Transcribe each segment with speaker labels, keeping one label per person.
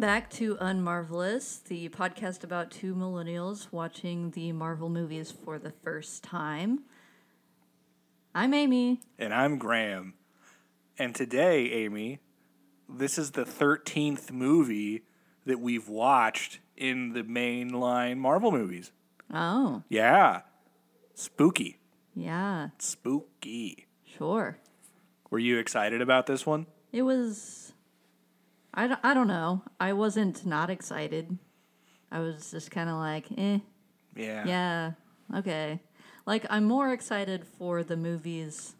Speaker 1: Welcome back to Unmarvelous, the podcast about two millennials watching the Marvel movies for the first time. I'm Amy.
Speaker 2: And I'm Graham. And today, Amy, this is the 13th movie that we've watched in the mainline Marvel movies.
Speaker 1: Oh,
Speaker 2: Yeah. Spooky.
Speaker 1: yeah,
Speaker 2: Spooky.
Speaker 1: sure.
Speaker 2: Were you excited about this one?
Speaker 1: It was. I don't, I don't know. I wasn't not excited. I was just kind of like, eh,
Speaker 2: Yeah.
Speaker 1: yeah, okay. Like, I'm more excited for the movies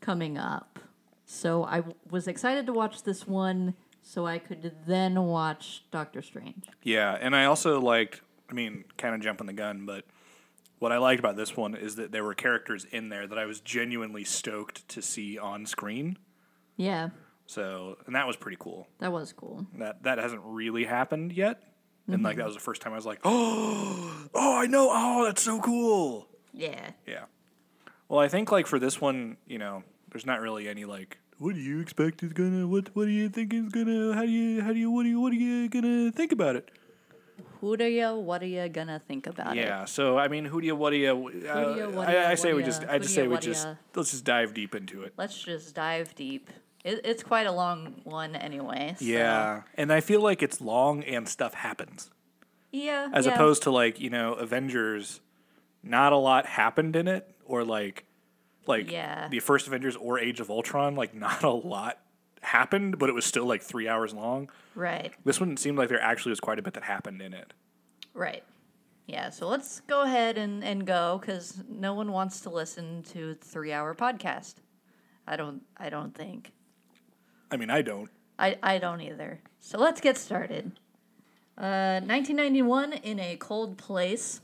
Speaker 1: coming up. So I w- was excited to watch this one so I could then watch Doctor Strange.
Speaker 2: Yeah. And I also liked, I mean, kind of jumping the gun, but what I liked about this one is that there were characters in there that I was genuinely stoked to see on screen.
Speaker 1: Yeah,
Speaker 2: So, and that was pretty cool.
Speaker 1: that was cool.
Speaker 2: That that hasn't really happened yet. And like that was the first time I was like, "Oh, oh, I know. Oh, that's so cool."
Speaker 1: Yeah.
Speaker 2: Yeah. Well, I think like for this one, you know, there's not really any like what do you expect is gonna what what do you think is gonna how do you how do you what do you what are you gonna think about it?
Speaker 1: Who do you, what are you gonna think about it?
Speaker 2: Yeah. So I mean, who do you what do you? Uh,
Speaker 1: do you, what do
Speaker 2: I, I say we just I just say we just let's just dive deep into it.
Speaker 1: Let's just dive deep. It, it's quite a long one anyway. so-
Speaker 2: Yeah, and I feel like it's long and stuff happens.
Speaker 1: Yeah.
Speaker 2: as
Speaker 1: yeah.
Speaker 2: opposed to like you know avengers not a lot happened in it or like like
Speaker 1: Yeah.
Speaker 2: the first avengers or age of ultron like not a lot happened but it was still like three hours long
Speaker 1: Right.
Speaker 2: this one seemed like there actually was quite a bit that happened in it
Speaker 1: Right. Yeah, so let's go ahead and, and go because no one wants to listen to a three hour podcast. I don't I don't think.
Speaker 2: I mean i don't
Speaker 1: I, I don't either. So let's get started. Uh, 1991, in a cold place,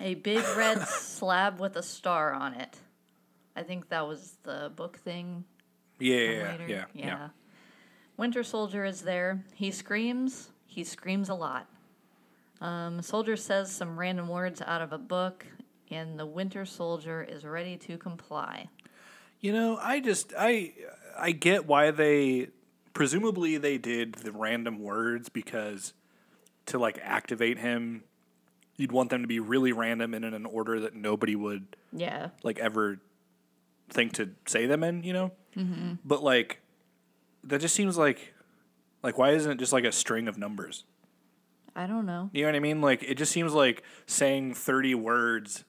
Speaker 1: a big red slab with a star on it. I think that was the book thing.
Speaker 2: yeah yeah yeah, yeah yeah
Speaker 1: Winter Soldier is there. He screams. He screams a lot. Um, Soldier says some random words out of a book, and the Winter Soldier is ready to comply.
Speaker 2: you know i just i i get why they presumably they did the random words because to like activate him you'd want them to be really random and in an order that nobody would
Speaker 1: Yeah.
Speaker 2: like ever think to say them in, you know. Mm-hmm. But like, that just seems like, like why isn't it just like a string of numbers?
Speaker 1: I don't know.
Speaker 2: You know what I mean? Like it just seems like saying thirty words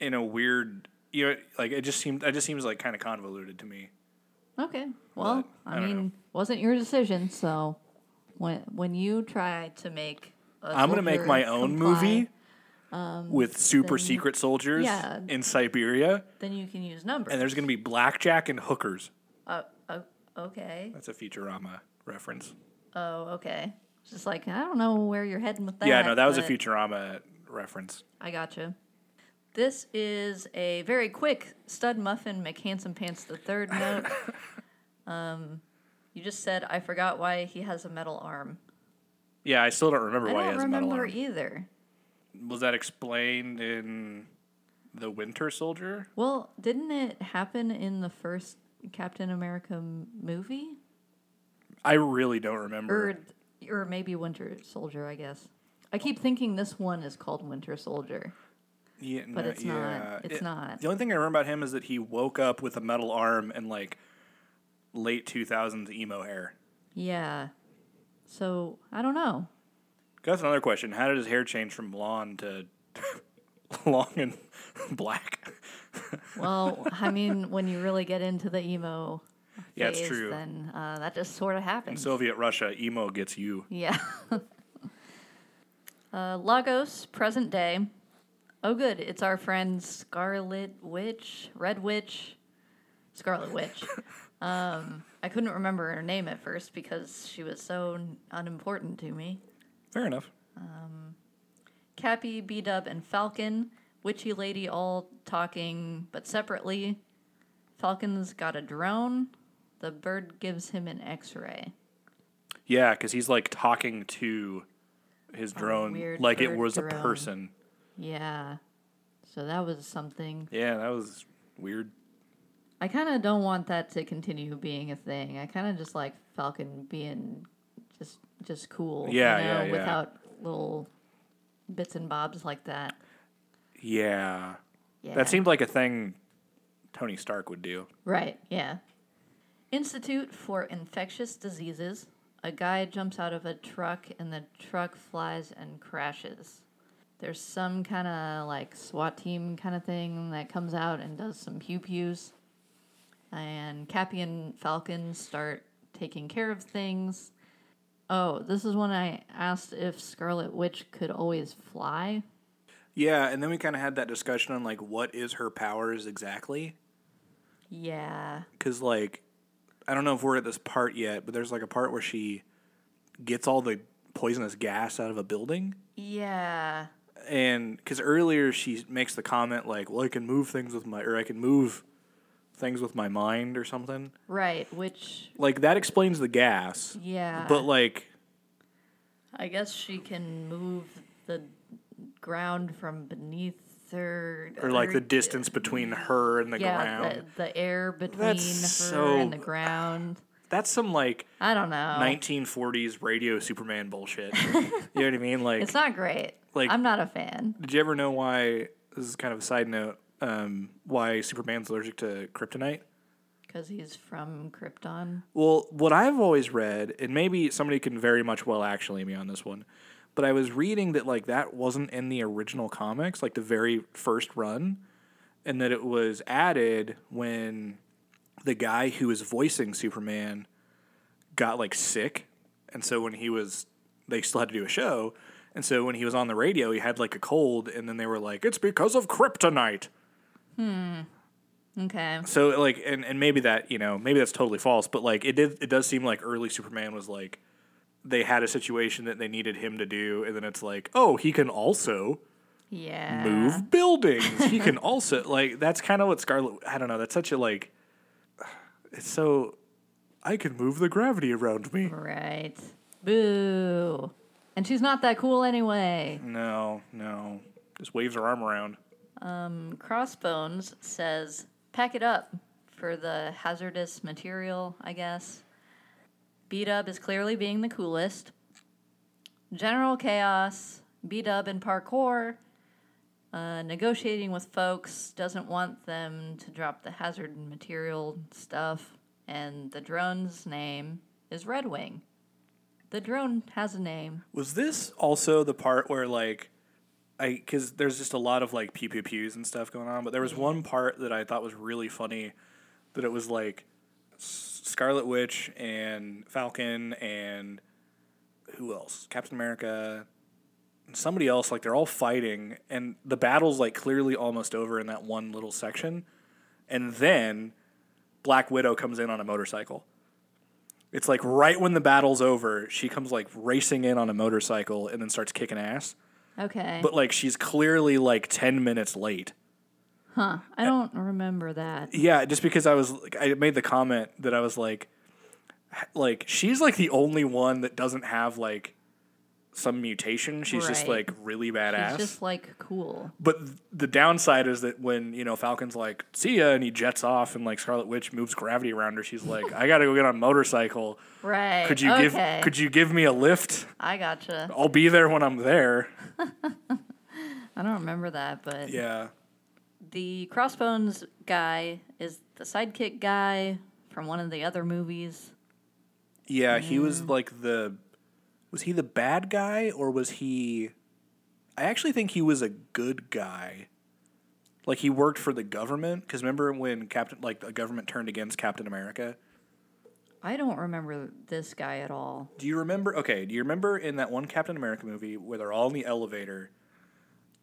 Speaker 2: in a weird, you know, like it just seemed, it just seems like kind of convoluted to me.
Speaker 1: Okay. Well,
Speaker 2: But, I
Speaker 1: I,
Speaker 2: don't
Speaker 1: mean,
Speaker 2: know.
Speaker 1: wasn't your decision, so when when you try to make i
Speaker 2: I'm gonna make my own movie with super secret soldiers
Speaker 1: yeah.
Speaker 2: in Siberia,
Speaker 1: then you can use numbers.
Speaker 2: and there's gonna be blackjack and hookers.
Speaker 1: uh, uh, okay.
Speaker 2: That's a Futurama reference.
Speaker 1: Oh, okay. It's just like I don't know where you're heading with that.
Speaker 2: yeah, no, that was a
Speaker 1: but-
Speaker 2: Futurama reference.
Speaker 1: I gotcha. This is a very quick Stud Muffin McHandsome Pants the third note. um, you just said I forgot why he has a metal arm.
Speaker 2: Yeah, I still don't remember
Speaker 1: I
Speaker 2: why he
Speaker 1: don't
Speaker 2: has a metal
Speaker 1: remember
Speaker 2: arm.
Speaker 1: either.
Speaker 2: Was that explained in the Winter Soldier?
Speaker 1: Well, didn't it happen in the first Captain America movie,
Speaker 2: I really don't remember.
Speaker 1: or or maybe Winter Soldier? I guess. I keep thinking this one is called Winter Soldier.
Speaker 2: Yeah,
Speaker 1: but
Speaker 2: no,
Speaker 1: it's not.
Speaker 2: yeah.
Speaker 1: It's not.
Speaker 2: The only thing I remember about him is that he woke up with a metal arm and like late 2000s emo hair.
Speaker 1: Yeah. So I don't know.
Speaker 2: That's another question. How did his hair change from blonde to long and black?
Speaker 1: Well, I mean, when you really get into the emo
Speaker 2: Yeah, it's true.
Speaker 1: then uh, that just sort of happens.
Speaker 2: In Soviet Russia, emo gets you.
Speaker 1: yeah. uh, Lagos, present day. Oh, good. It's our friend Scarlet Witch, Red Witch, Scarlet Witch. um, I couldn't remember her name at first because she was so unimportant to me.
Speaker 2: Fair enough.
Speaker 1: Cappy, B Dub, and Falcon. Witchy Lady all talking, but separately. Falcon's got a drone. The bird gives him an x ray.
Speaker 2: Yeah, because he's like talking to his drone like it was a person.
Speaker 1: Yeah. So that was something.
Speaker 2: Yeah, that was weird.
Speaker 1: I kind of don't want that to continue being a thing. I kind of just like Falcon being just just cool.
Speaker 2: Yeah,
Speaker 1: you know,
Speaker 2: yeah, yeah.
Speaker 1: Without little bits and bobs like that.
Speaker 2: Yeah.
Speaker 1: Yeah.
Speaker 2: That seemed like a thing Tony Stark would do.
Speaker 1: Right, yeah. Institute for Infectious Diseases. A guy jumps out of a truck and the truck flies and crashes. There's some kind of like SWAT team kind of thing that comes out and does some pew pews. And Cappy and Falcon start taking care of things. Oh, this is when I asked if Scarlet Witch could always fly.
Speaker 2: Yeah, and then we kind of had that discussion on like what is her powers exactly?
Speaker 1: Yeah.
Speaker 2: Because like, I don't know if we're at this part yet, but there's like a part where she gets all the poisonous gas out of a building,
Speaker 1: Yeah.
Speaker 2: And because earlier she makes the comment like, "Well, I can move things with my, or I can move things with my mind or something."
Speaker 1: Right, which,
Speaker 2: Like that explains the gas,
Speaker 1: yeah.
Speaker 2: but like,
Speaker 1: I guess she can move the ground from beneath her.
Speaker 2: or like the distance between her and the
Speaker 1: yeah,
Speaker 2: ground.
Speaker 1: The, the air between
Speaker 2: That's
Speaker 1: her
Speaker 2: so-
Speaker 1: and the ground.
Speaker 2: That's some like
Speaker 1: I don't know.
Speaker 2: 1940s radio Superman bullshit. you know what I mean? Like,
Speaker 1: It's not great.
Speaker 2: Like-
Speaker 1: I'm not a fan.
Speaker 2: Did you ever know why? This is kind of a side note. Um, why Superman's allergic to kryptonite?
Speaker 1: Because he's from Krypton.
Speaker 2: Well, what I've always read, and maybe somebody can very much well actually me on this one, but I was reading that like that wasn't in the original comics, like the very first run, and that it was added when the guy who was voicing Superman got like sick, and so when he was, they still had to do a show, and so when he was on the radio, he had like a cold, and then they were like, "It's because of kryptonite." Hmm.
Speaker 1: Okay.
Speaker 2: So like, and, and maybe that you know maybe that's totally false, but like it did it does seem like early Superman was like they had a situation that they needed him to do, and then it's like oh he can also
Speaker 1: Yeah.
Speaker 2: move buildings. he can also like that's kind of what Scarlet. I don't know. That's such a like. It's so. I can move the gravity around me.
Speaker 1: Right. Boo. And she's not that cool anyway.
Speaker 2: No, no. Just waves her arm around.
Speaker 1: Um, Crossbones says, pack it up for the hazardous material, I guess. B Dub is clearly being the coolest. General Chaos, B Dub and Parkour, uh, negotiating with folks, doesn't want them to drop the hazard material stuff. And the drone's name is Red Wing. The drone has a name.
Speaker 2: Was this also the part where like I because there's just a lot of like pew pew pews and stuff going on, but there was one part that I thought was really funny that it was like Scarlet Witch and Falcon and who else? Captain America somebody else like they're all fighting and the battle's like clearly almost over in that one little section and then Black Widow comes in on a motorcycle. It's like right when the battle's over, she comes like racing in on a motorcycle and then starts kicking ass.
Speaker 1: Okay.
Speaker 2: But like she's clearly like 10 minutes late.
Speaker 1: huh. I don't remember that.
Speaker 2: Yeah, just because I was like I made the comment that I was like like she's like the only one that doesn't have like some mutation. She's just like really badass.
Speaker 1: She's just like cool.
Speaker 2: But th- the downside is that when you know Falcon's like, "See ya," and he jets off, and like Scarlet Witch moves gravity around her, she's like, "I gotta go get on a motorcycle.
Speaker 1: Right.
Speaker 2: Could you
Speaker 1: okay.
Speaker 2: give Could you give me a lift?
Speaker 1: I gotcha.
Speaker 2: I'll be there when I'm there."
Speaker 1: I don't remember that, but
Speaker 2: Yeah,
Speaker 1: the Crossbones guy is the sidekick guy from one of the other movies.
Speaker 2: yeah. He was mm. like the. Was he the bad guy or was he? I actually think he was a good guy. Like he worked for the government because remember when Captain like the government turned against Captain America.
Speaker 1: I don't remember this guy at all.
Speaker 2: Do you remember? Okay, do you remember in that one Captain America movie where they're all in the elevator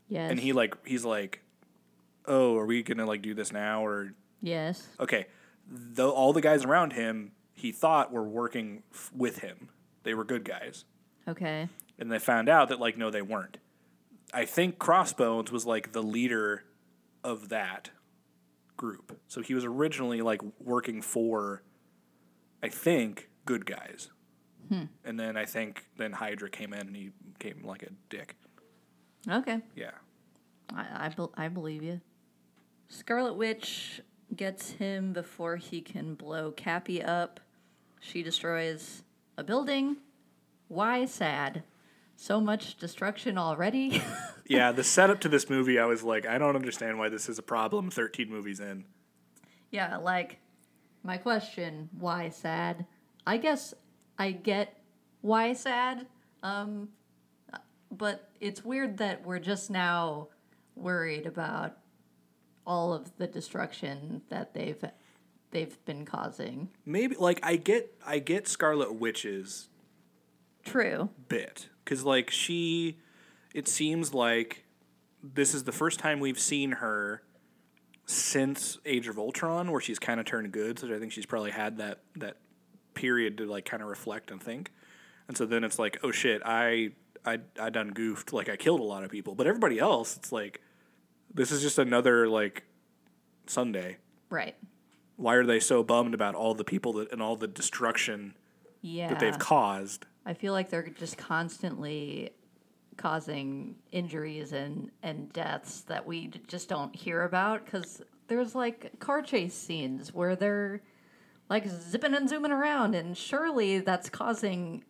Speaker 1: Yes.
Speaker 2: and he like he's like, "Oh, are we gonna like do this now?" Or
Speaker 1: Yes.
Speaker 2: okay, though all the guys around him he thought were working f- with him. They were good guys,
Speaker 1: Okay.
Speaker 2: and they found out that like no, they weren't. I think Crossbones was like the leader of that group, so he was originally like working for, I think, good guys. Hmm. And then I think then Hydra came in and he became like a dick.
Speaker 1: Okay.
Speaker 2: Yeah.
Speaker 1: I, I, bel I believe you. Scarlet Witch gets him before he can blow Cappy up. She destroys a building Why sad? So much destruction already?
Speaker 2: Yeah, the setup to this movie, I was like, I don't understand why this is a problem 13 movies in.
Speaker 1: yeah, like my question, why sad? I guess I get why sad. Um but it's weird that we're just now worried about all of the destruction that they've they've been causing.
Speaker 2: Maybe like I get I get Scarlet Witch's
Speaker 1: True.
Speaker 2: bit cuz like she it seems like this is the first time we've seen her since Age of Ultron where she's kind of turned good, so I think she's probably had that that period to like kind of reflect and think. And so then it's like, oh shit, I I I done goofed, like I killed a lot of people. But everybody else, it's like this is just another like Sunday.
Speaker 1: Right.
Speaker 2: Why are they so bummed about all the people that and all the destruction
Speaker 1: Yeah.
Speaker 2: that they've caused?
Speaker 1: I feel like they're just constantly causing injuries and, and deaths that we just don't hear about because there's like car chase scenes where they're like zipping and zooming around, and surely that's causing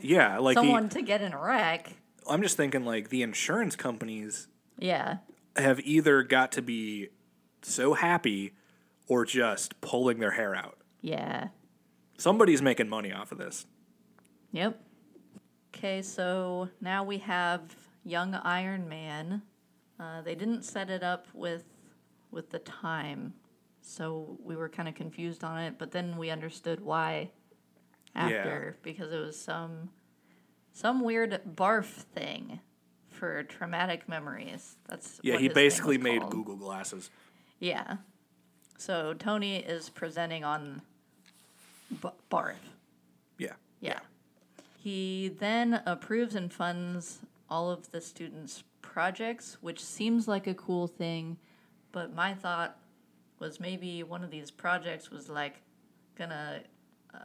Speaker 2: Yeah, like
Speaker 1: someone
Speaker 2: the,
Speaker 1: to get in a wreck.
Speaker 2: I'm just thinking like the insurance companies
Speaker 1: Yeah.
Speaker 2: have either got to be so happy or just pulling their hair out.
Speaker 1: Yeah.
Speaker 2: Somebody's making money off of this.
Speaker 1: Yep. Okay, so now we have young Iron Man. Uh, they didn't set it up with with the time, so we were kind of confused on it. But then we understood why after because it was some some weird barf thing for traumatic memories. That's
Speaker 2: Yeah, he basically made
Speaker 1: called.
Speaker 2: Google glasses.
Speaker 1: Yeah. So Tony is presenting on b- barf.
Speaker 2: Yeah.
Speaker 1: Yeah. He then approves and funds all of the students' projects, which seems like a cool thing, but my thought was maybe one of these projects was like gonna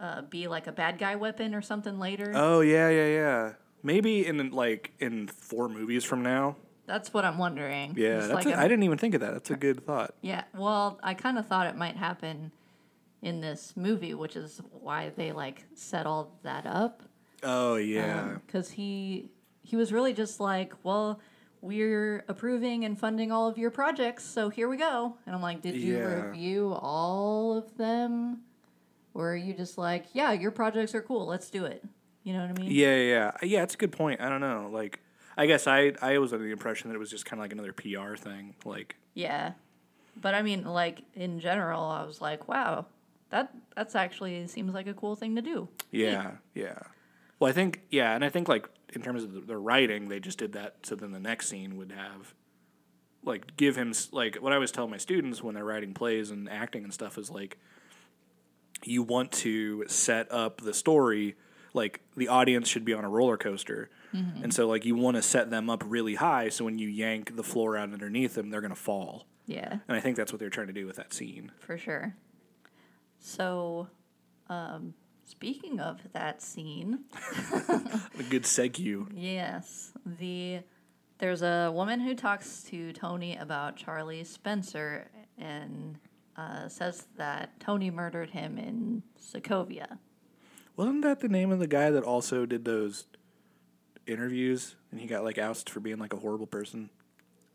Speaker 1: uh, be like a bad guy weapon or something later.
Speaker 2: Oh yeah, yeah, yeah. Maybe in like in four movies from now.
Speaker 1: That's what I'm wondering.
Speaker 2: Yeah, that's
Speaker 1: like
Speaker 2: a,
Speaker 1: a-
Speaker 2: I didn't even think of that. That's a good thought.
Speaker 1: Yeah, well, I kind of thought it might happen in this movie, which is why they like set all that up.
Speaker 2: Oh um, yeah.
Speaker 1: because he he was really just like, well, we're approving and funding all of your projects, so here we go. And I'm like, did you
Speaker 2: Yeah.
Speaker 1: review all of them, or are you just like, yeah, your projects are cool, let's do it? You know what I mean?
Speaker 2: yeah, yeah, yeah. Uh, yeah, it's a good point. I don't know. Like, I guess I I was under the impression that it was just kind of like another PR thing. Like,
Speaker 1: Yeah. But I mean, like in general, I was like, wow, that that's actually seems like a cool thing to do.
Speaker 2: yeah, yeah. Well, I think yeah, and I think like in terms of the, the writing, they just did that so then the next scene would have like give him like what I always tell my students when they're writing plays and acting and stuff is like you want to set up the story like the audience should be on a roller coaster. And so like you want to set them up really high so when you yank the floor out underneath them they're going to fall.
Speaker 1: Yeah.
Speaker 2: And I think that's what they're trying to do with that scene.
Speaker 1: For sure. So, um, speaking of that scene,
Speaker 2: A good segue.
Speaker 1: yes, the there's a woman who talks to Tony about Charlie Spencer and uh, says that Tony murdered him in Sokovia.
Speaker 2: Wasn't that the name of the guy that also did those interviews and he got like ousted for being like a horrible person?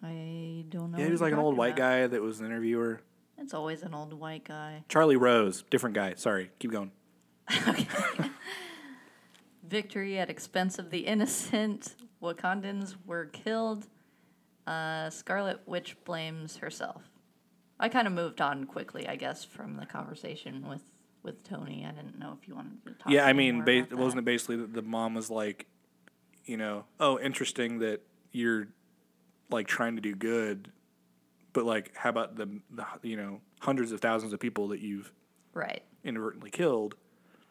Speaker 1: I don't know.
Speaker 2: yeah,
Speaker 1: what
Speaker 2: he was
Speaker 1: you're
Speaker 2: like an old
Speaker 1: talking
Speaker 2: white
Speaker 1: about.
Speaker 2: guy that was an interviewer.
Speaker 1: It's always an old white guy.
Speaker 2: Charlie Rose, different guy. Sorry, keep going.
Speaker 1: Victory at expense of the innocent. Wakandans were killed. Uh, Scarlet Witch blames herself. I kind of moved on quickly, I guess, from the conversation with, with Tony. I didn't know if you wanted to talk.
Speaker 2: yeah, I mean, ba- wasn't it basically that the mom was like, you know, oh, interesting that you're like trying to do good, but like, how about the, the you know hundreds of thousands of people that you've
Speaker 1: right?
Speaker 2: inadvertently killed?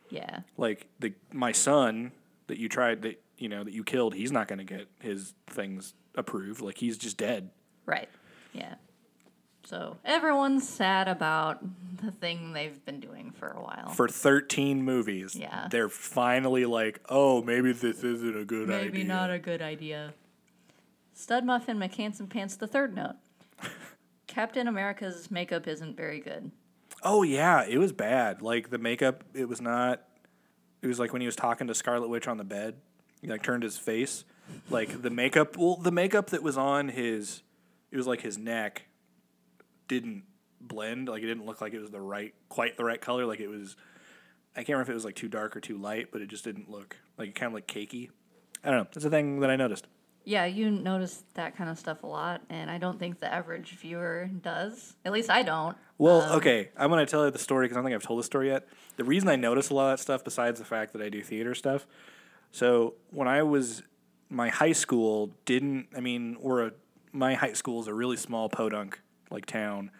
Speaker 1: Yeah,
Speaker 2: like the my son that you tried that you know that you killed he's not going to get his things approved like he's just dead
Speaker 1: right. Yeah. So everyone's sad about the thing they've been doing for a while.
Speaker 2: for 13 movies
Speaker 1: Yeah.
Speaker 2: they're finally like oh maybe this isn't a good idea
Speaker 1: Maybe not a good idea. Stud Muffin McHandsome Pants, the third note. Captain America's makeup isn't very good.
Speaker 2: Oh yeah it was bad like the makeup it was not it was like when he was talking to Scarlet Witch on the bed. He like turned his face, like the makeup. Well, the makeup that was on his, it was like his neck, didn't blend. Like it didn't look like it was the right, quite the right color. Like it was. I can't remember if it was like too dark or too light, but it just didn't look like it kind of like cakey. I don't know. That's a thing that I noticed.
Speaker 1: Yeah, you notice that kind of stuff a lot, and I don't think the average viewer does. At least I don't.
Speaker 2: Well,
Speaker 1: Um,
Speaker 2: okay, I'm gonna tell you the story because I don't think I've told the story yet. The reason I notice a lot of that stuff, besides the fact that I do theater stuff, so when I was my high school didn't. I mean, we're a my high school is a really small podunk like town.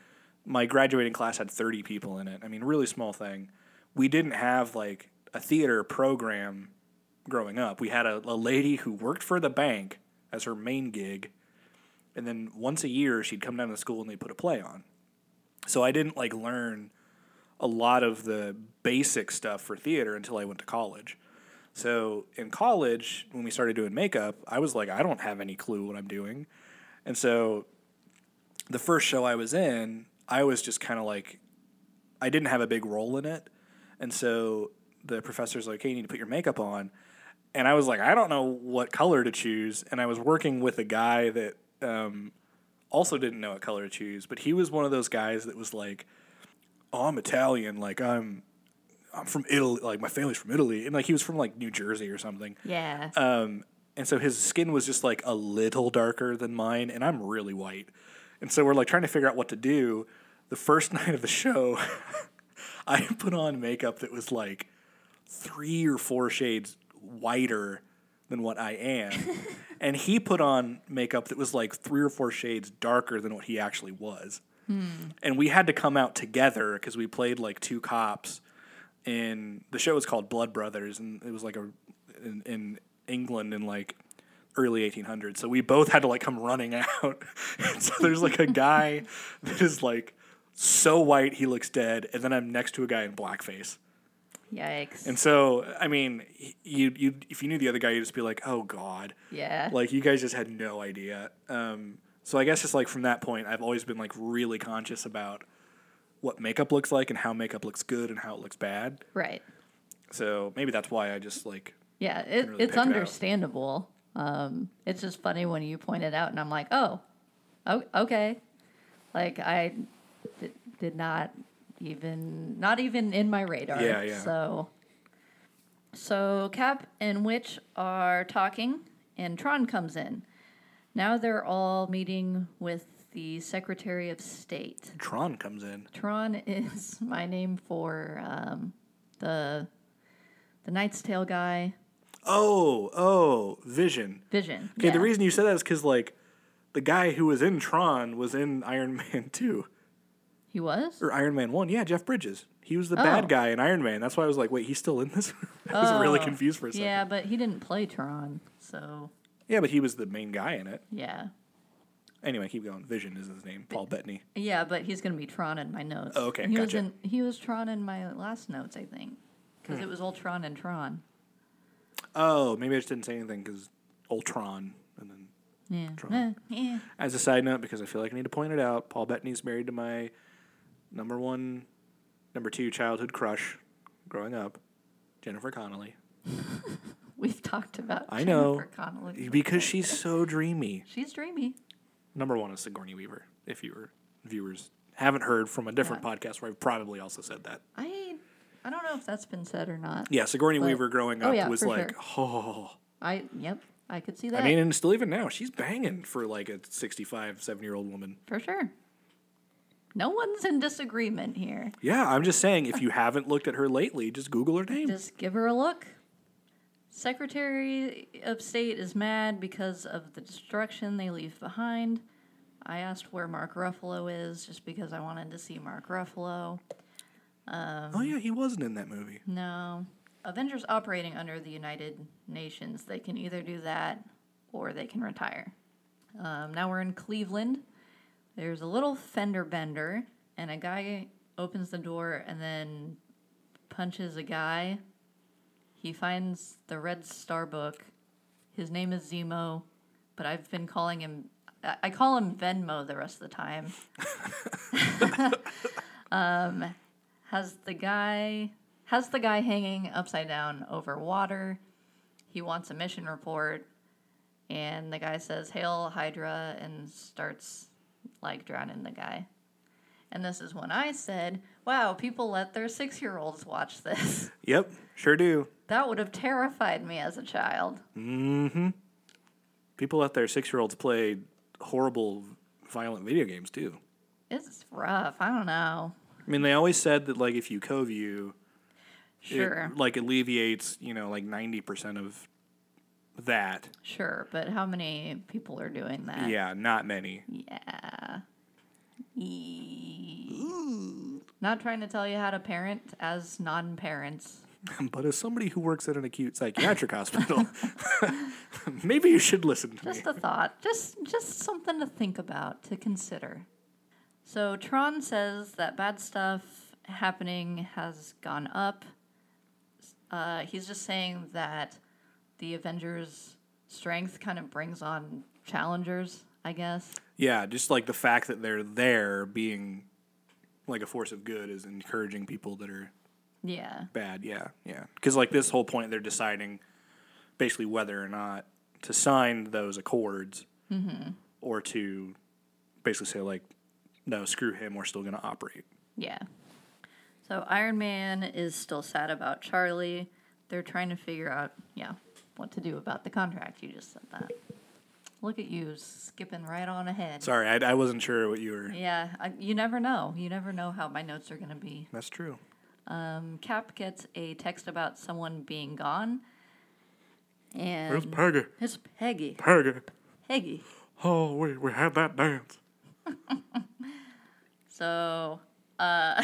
Speaker 2: My graduating class had 30 people in it. I mean, really small thing. We didn't have like a theater program growing up. We had a, a lady who worked for the bank as her main gig, and then once a year she'd come down to school and they'd put a play on. So I didn't like learn a lot of the basic stuff for theater until I went to college. So in college, when we started doing makeup, I was like, I don't have any clue what I'm doing. And so the first show I was in, I was just kind of like, I didn't have a big role in it. And so the professor's like, hey, you need to put your makeup on. And I was like, I don't know what color to choose. And I was working with a guy that um, also didn't know what color to choose, but he was one of those guys that was like, "Oh, I'm Italian. Like I'm, I'm from Italy. Like my family's from Italy, and like he was from like New Jersey or something.
Speaker 1: Yeah.
Speaker 2: Um, and so his skin was just like a little darker than mine, and I'm really white. And so we're like trying to figure out what to do. The first night of the show, I put on makeup that was like three or four shades whiter than what I am. and he put on makeup that was like three or four shades darker than what he actually was. Hmm. And we had to come out together because we played like two cops. And the show was called Blood Brothers, and it was like a in, in England in like early 1800s. So we both had to like come running out. so there's like a guy that is like so white he looks dead, and then I'm next to a guy in blackface.
Speaker 1: Yikes.
Speaker 2: And so, I mean, you you if you knew the other guy, you'd just be like, "Oh God!"
Speaker 1: yeah.
Speaker 2: Like you guys just had no idea. Um, so I guess just like from that point, I've always been like really conscious about what makeup looks like and how makeup looks good and how it looks bad.
Speaker 1: right.
Speaker 2: So maybe that's why I just like
Speaker 1: Yeah, it,
Speaker 2: really
Speaker 1: it's
Speaker 2: pick it
Speaker 1: understandable. Um, it's just funny when you point it out, and I'm like, oh, oh okay. Like I d- did not even, not even in my radar.
Speaker 2: Yeah, yeah.
Speaker 1: So, so Cap and Witch are talking, and Tron comes in. Now they're all meeting with the Secretary of State.
Speaker 2: Tron comes in.
Speaker 1: Tron is my name for um, the the Knight's Tale guy,
Speaker 2: Oh, oh, Vision.
Speaker 1: Vision.
Speaker 2: Okay, the reason you said that is because like the guy who was in Tron was in Iron Man two
Speaker 1: he was.
Speaker 2: or Iron Man one. Yeah, Jeff Bridges. He was the
Speaker 1: Oh.
Speaker 2: bad guy in Iron Man. That's why I was like, wait, he's still in this. I was really
Speaker 1: Oh,
Speaker 2: confused for a second.
Speaker 1: Yeah, but he didn't play Tron, so
Speaker 2: Yeah, but he was the main guy in it.
Speaker 1: yeah,
Speaker 2: Anyway, keep going. Vision is his name. Paul Bettany.
Speaker 1: yeah. But he's gonna be Tron in my notes.
Speaker 2: Oh, okay,
Speaker 1: he was
Speaker 2: gotcha.
Speaker 1: in. He was Tron in my last notes, I think, because
Speaker 2: Hmm.
Speaker 1: it was Ultron and Tron.
Speaker 2: Oh, maybe I just didn't say anything because Ultron. And then,
Speaker 1: Yeah.
Speaker 2: Tron.
Speaker 1: Eh, yeah.
Speaker 2: as a side note, because I feel like I need to point it out, Paul Bettany's married to my number one, number two childhood crush growing up, Jennifer Connelly.
Speaker 1: We've talked about.
Speaker 2: I know.
Speaker 1: Jennifer Connelly.
Speaker 2: Because she's so dreamy.
Speaker 1: She's dreamy.
Speaker 2: Number one is Sigourney Weaver. If your viewers haven't heard from a different podcast where I've probably also said that.
Speaker 1: I I don't know if that's been said or not.
Speaker 2: Yeah, Sigourney
Speaker 1: But-
Speaker 2: Weaver growing
Speaker 1: oh,
Speaker 2: up
Speaker 1: yeah,
Speaker 2: was
Speaker 1: for
Speaker 2: like, oh.
Speaker 1: I yep. I could see that.
Speaker 2: I mean, and still even now, she's banging for like a 65, 7 year old woman.
Speaker 1: for sure. No one's in disagreement here.
Speaker 2: Yeah, I'm just saying, if you haven't looked at her lately, just Google her name.
Speaker 1: Just give her a look. Secretary of State is mad because of the destruction they leave behind. I asked where Mark Ruffalo is just because I wanted to see Mark Ruffalo.
Speaker 2: oh, yeah, he wasn't in that movie.
Speaker 1: No. Avengers operating under the United Nations, they can either do that or they can retire. Um, now we're in Cleveland. There's a little fender bender, and a guy opens the door and then punches a guy. He finds the Red Star book. His name is Zemo, but I've been calling him. I call him Venmo the rest of the time. um, has the guy has the guy hanging upside down over water. He wants a mission report, and the guy says, Hail Hydra, and starts like drowning the guy. And this is when I said, Wow, people let their six year olds watch this.
Speaker 2: Yep, sure do.
Speaker 1: that would have terrified me as a child. Mm hmm.
Speaker 2: People let their six year olds play horrible, violent video games too.
Speaker 1: It's rough. I don't know.
Speaker 2: I mean, they always said that like if you co-view,
Speaker 1: Sure.
Speaker 2: it like alleviates you know like ninety percent of that.
Speaker 1: Sure. But how many people are doing that?
Speaker 2: Yeah, not many.
Speaker 1: Yeah. Eee. Not trying to tell you how to parent as non parents.
Speaker 2: But as somebody who works at an acute psychiatric hospital, maybe you should listen to me.
Speaker 1: Just a thought. Just just something to think about, to consider. So Tron says that bad stuff happening has gone up. Uh, he's just saying that the Avengers' strength kind of brings on challengers, I guess.
Speaker 2: Yeah, just like the fact that they're there being like a force of good is encouraging people that are
Speaker 1: Yeah.
Speaker 2: bad. Yeah, yeah. Because like this whole point, they're deciding basically whether or not to sign those accords mm-hmm. or to basically say like, no, screw him. We're still going to operate.
Speaker 1: Yeah. So Iron Man is still sad about Charlie. They're trying to figure out, yeah, what to do about the contract. You just said that. Look at you skipping right on ahead.
Speaker 2: Sorry, I, I wasn't sure what you were.
Speaker 1: Yeah, I, you never know. You never know how my notes are going to be.
Speaker 2: That's true.
Speaker 1: Um, Cap gets a text about someone being gone. And
Speaker 2: Peggy?
Speaker 1: it's Peggy.
Speaker 2: Peggy.
Speaker 1: Peggy.
Speaker 2: Oh, we we had that dance.
Speaker 1: So, uh,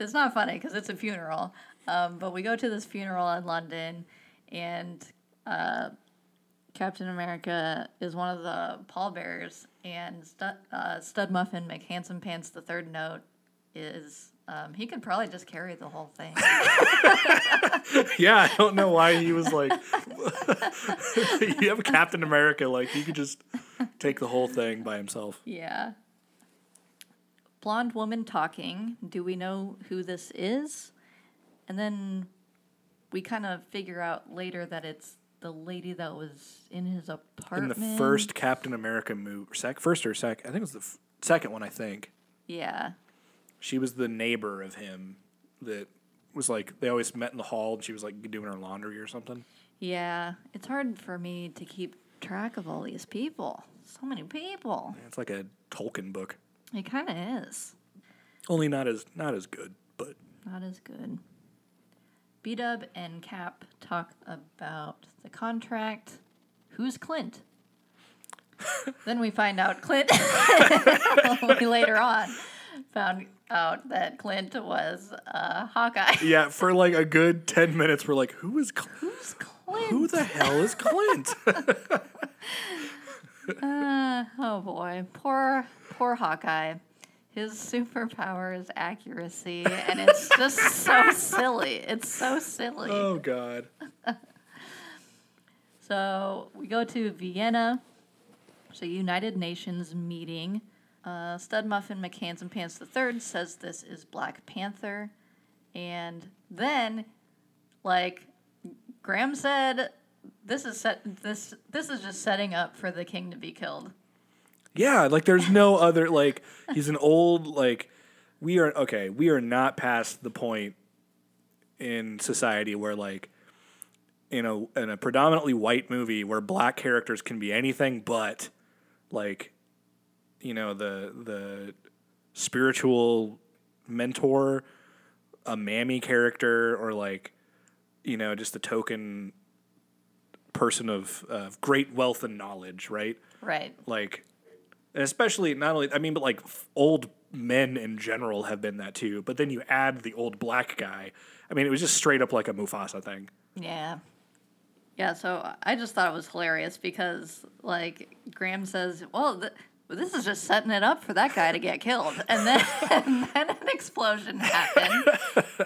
Speaker 1: it's not funny because it's a funeral. Um, but we go to this funeral in London, and uh, Captain America is one of the pallbearers, and Stud, uh, Stud Muffin McHandsome Pants, the third note, is um, he could probably just carry the whole thing.
Speaker 2: Yeah, I don't know why he was like. you have Captain America, like he could just take the whole thing by himself.
Speaker 1: yeah. Blonde woman talking. Do we know who this is? And then we kind of figure out later that it's the lady that was in his apartment In
Speaker 2: the first Captain America movie, sec, first or sec, I think it was the f- second one. I think
Speaker 1: Yeah.
Speaker 2: she was the neighbor of him that was like they always met in the hall, and she was like doing her laundry or something.
Speaker 1: Yeah. It's hard for me to keep track of all these people. So many people.
Speaker 2: It's like a Tolkien book,
Speaker 1: It kind of is.
Speaker 2: only not as not as good, but
Speaker 1: Not as good. B Dub and Cap talk about the contract. Who's Clint? then we find out Clint we later on found out that Clint was uh, Hawkeye.
Speaker 2: yeah, for like a good ten minutes, we're like, who is Cl-
Speaker 1: Who's Clint?
Speaker 2: who the hell is Clint?
Speaker 1: Uh, oh boy, poor poor Hawkeye. His superpower is accuracy, and it's just so silly. It's so silly.
Speaker 2: oh God.
Speaker 1: So we go to Vienna. It's a United Nations meeting. Uh, Stud Muffin McHandsome Pants III says this is Black Panther. And then, like, Graham said, this is set this this is just setting up for the king to be killed.
Speaker 2: Yeah, like there's no other like he's an old like we are okay, we are not past the point in society where like in a in a predominantly white movie where black characters can be anything but like you know the the spiritual mentor, a mammy character or like you know just a token person of of great wealth and knowledge, right?
Speaker 1: Right.
Speaker 2: like and especially not only i mean but like old men in general have been that too but then you add the old black guy i mean it was just straight up like a mufasa thing
Speaker 1: Yeah. Yeah, so I just thought it was hilarious because, like, Graham says, well, th- this is just setting it up for that guy to get killed. And then, and then an explosion happened,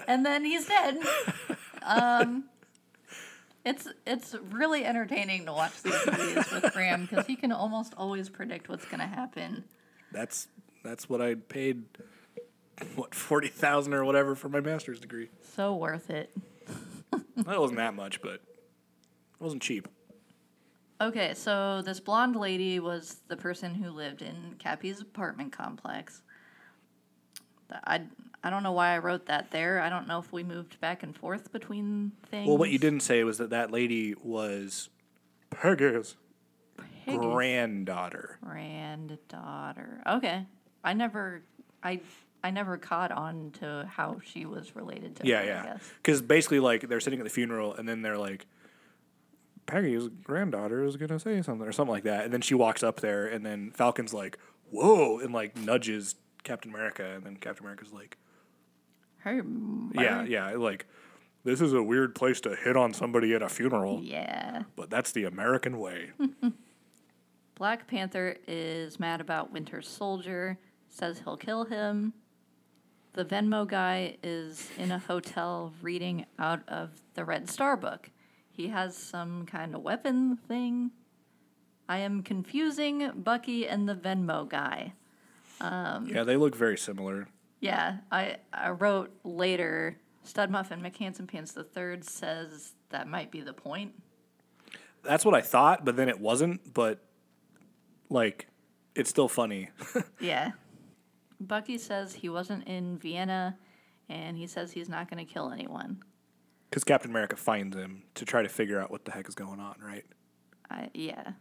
Speaker 1: and then he's dead. Um, it's it's really entertaining to watch these movies with Graham because he can almost always predict what's going to happen.
Speaker 2: that's that's what i paid what forty thousand or whatever for my master's degree.
Speaker 1: So worth it.
Speaker 2: That wasn't that much, but it wasn't cheap.
Speaker 1: Okay, so this blonde lady was the person who lived in Cappy's apartment complex. I, I don't know why I wrote that there. I don't know if we moved back and forth between things.
Speaker 2: Well, what you didn't say was that that lady was Peggy's granddaughter.
Speaker 1: granddaughter. Okay, I never, I, I never caught on to how she was related to.
Speaker 2: Yeah,
Speaker 1: her,
Speaker 2: yeah. Because basically, like, they're sitting at the funeral, and then they're like, Peggy's granddaughter is gonna say something or something like that, and then she walks up there, and then Falcon's like, "Whoa!" and like nudges Captain America, and then Captain America's like,
Speaker 1: Her.
Speaker 2: "Yeah, yeah, like." This is a weird place to hit on somebody at a funeral,
Speaker 1: Yeah.
Speaker 2: but that's the American way.
Speaker 1: Black Panther is mad about Winter Soldier, says he'll kill him. The Venmo guy is in a hotel reading out of the Red Star book. He has some kind of weapon thing. I am confusing Bucky and the Venmo guy.
Speaker 2: Um, yeah, they look very similar.
Speaker 1: Yeah, I, I wrote later, Stud Muffin McHandsome Pants the Third says that might be the point.
Speaker 2: That's what I thought, but then it wasn't. But like, it's still funny.
Speaker 1: Yeah. Bucky says he wasn't in Vienna and he says he's not going to kill anyone.
Speaker 2: Because Captain America finds him to try to figure out what the heck is going on, right?
Speaker 1: I, yeah.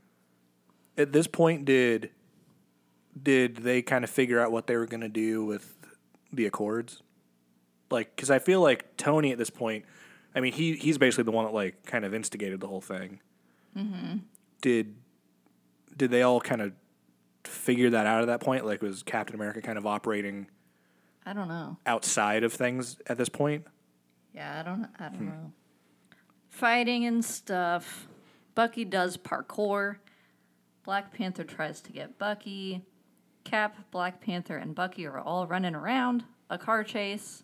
Speaker 2: At this point, did did they kind of figure out what they were going to do with the Accords? Like, because I feel like Tony at this point, I mean, he he's basically the one that like kind of instigated the whole thing. Mm-hmm. Did did they all kind of figure that out at that point? Like, was Captain America kind of operating
Speaker 1: I don't know.
Speaker 2: outside of things at this point?
Speaker 1: Yeah, I don't I don't know. Fighting and stuff. Bucky does parkour. Black Panther tries to get Bucky. Cap, Black Panther, and Bucky are all running around. A car chase.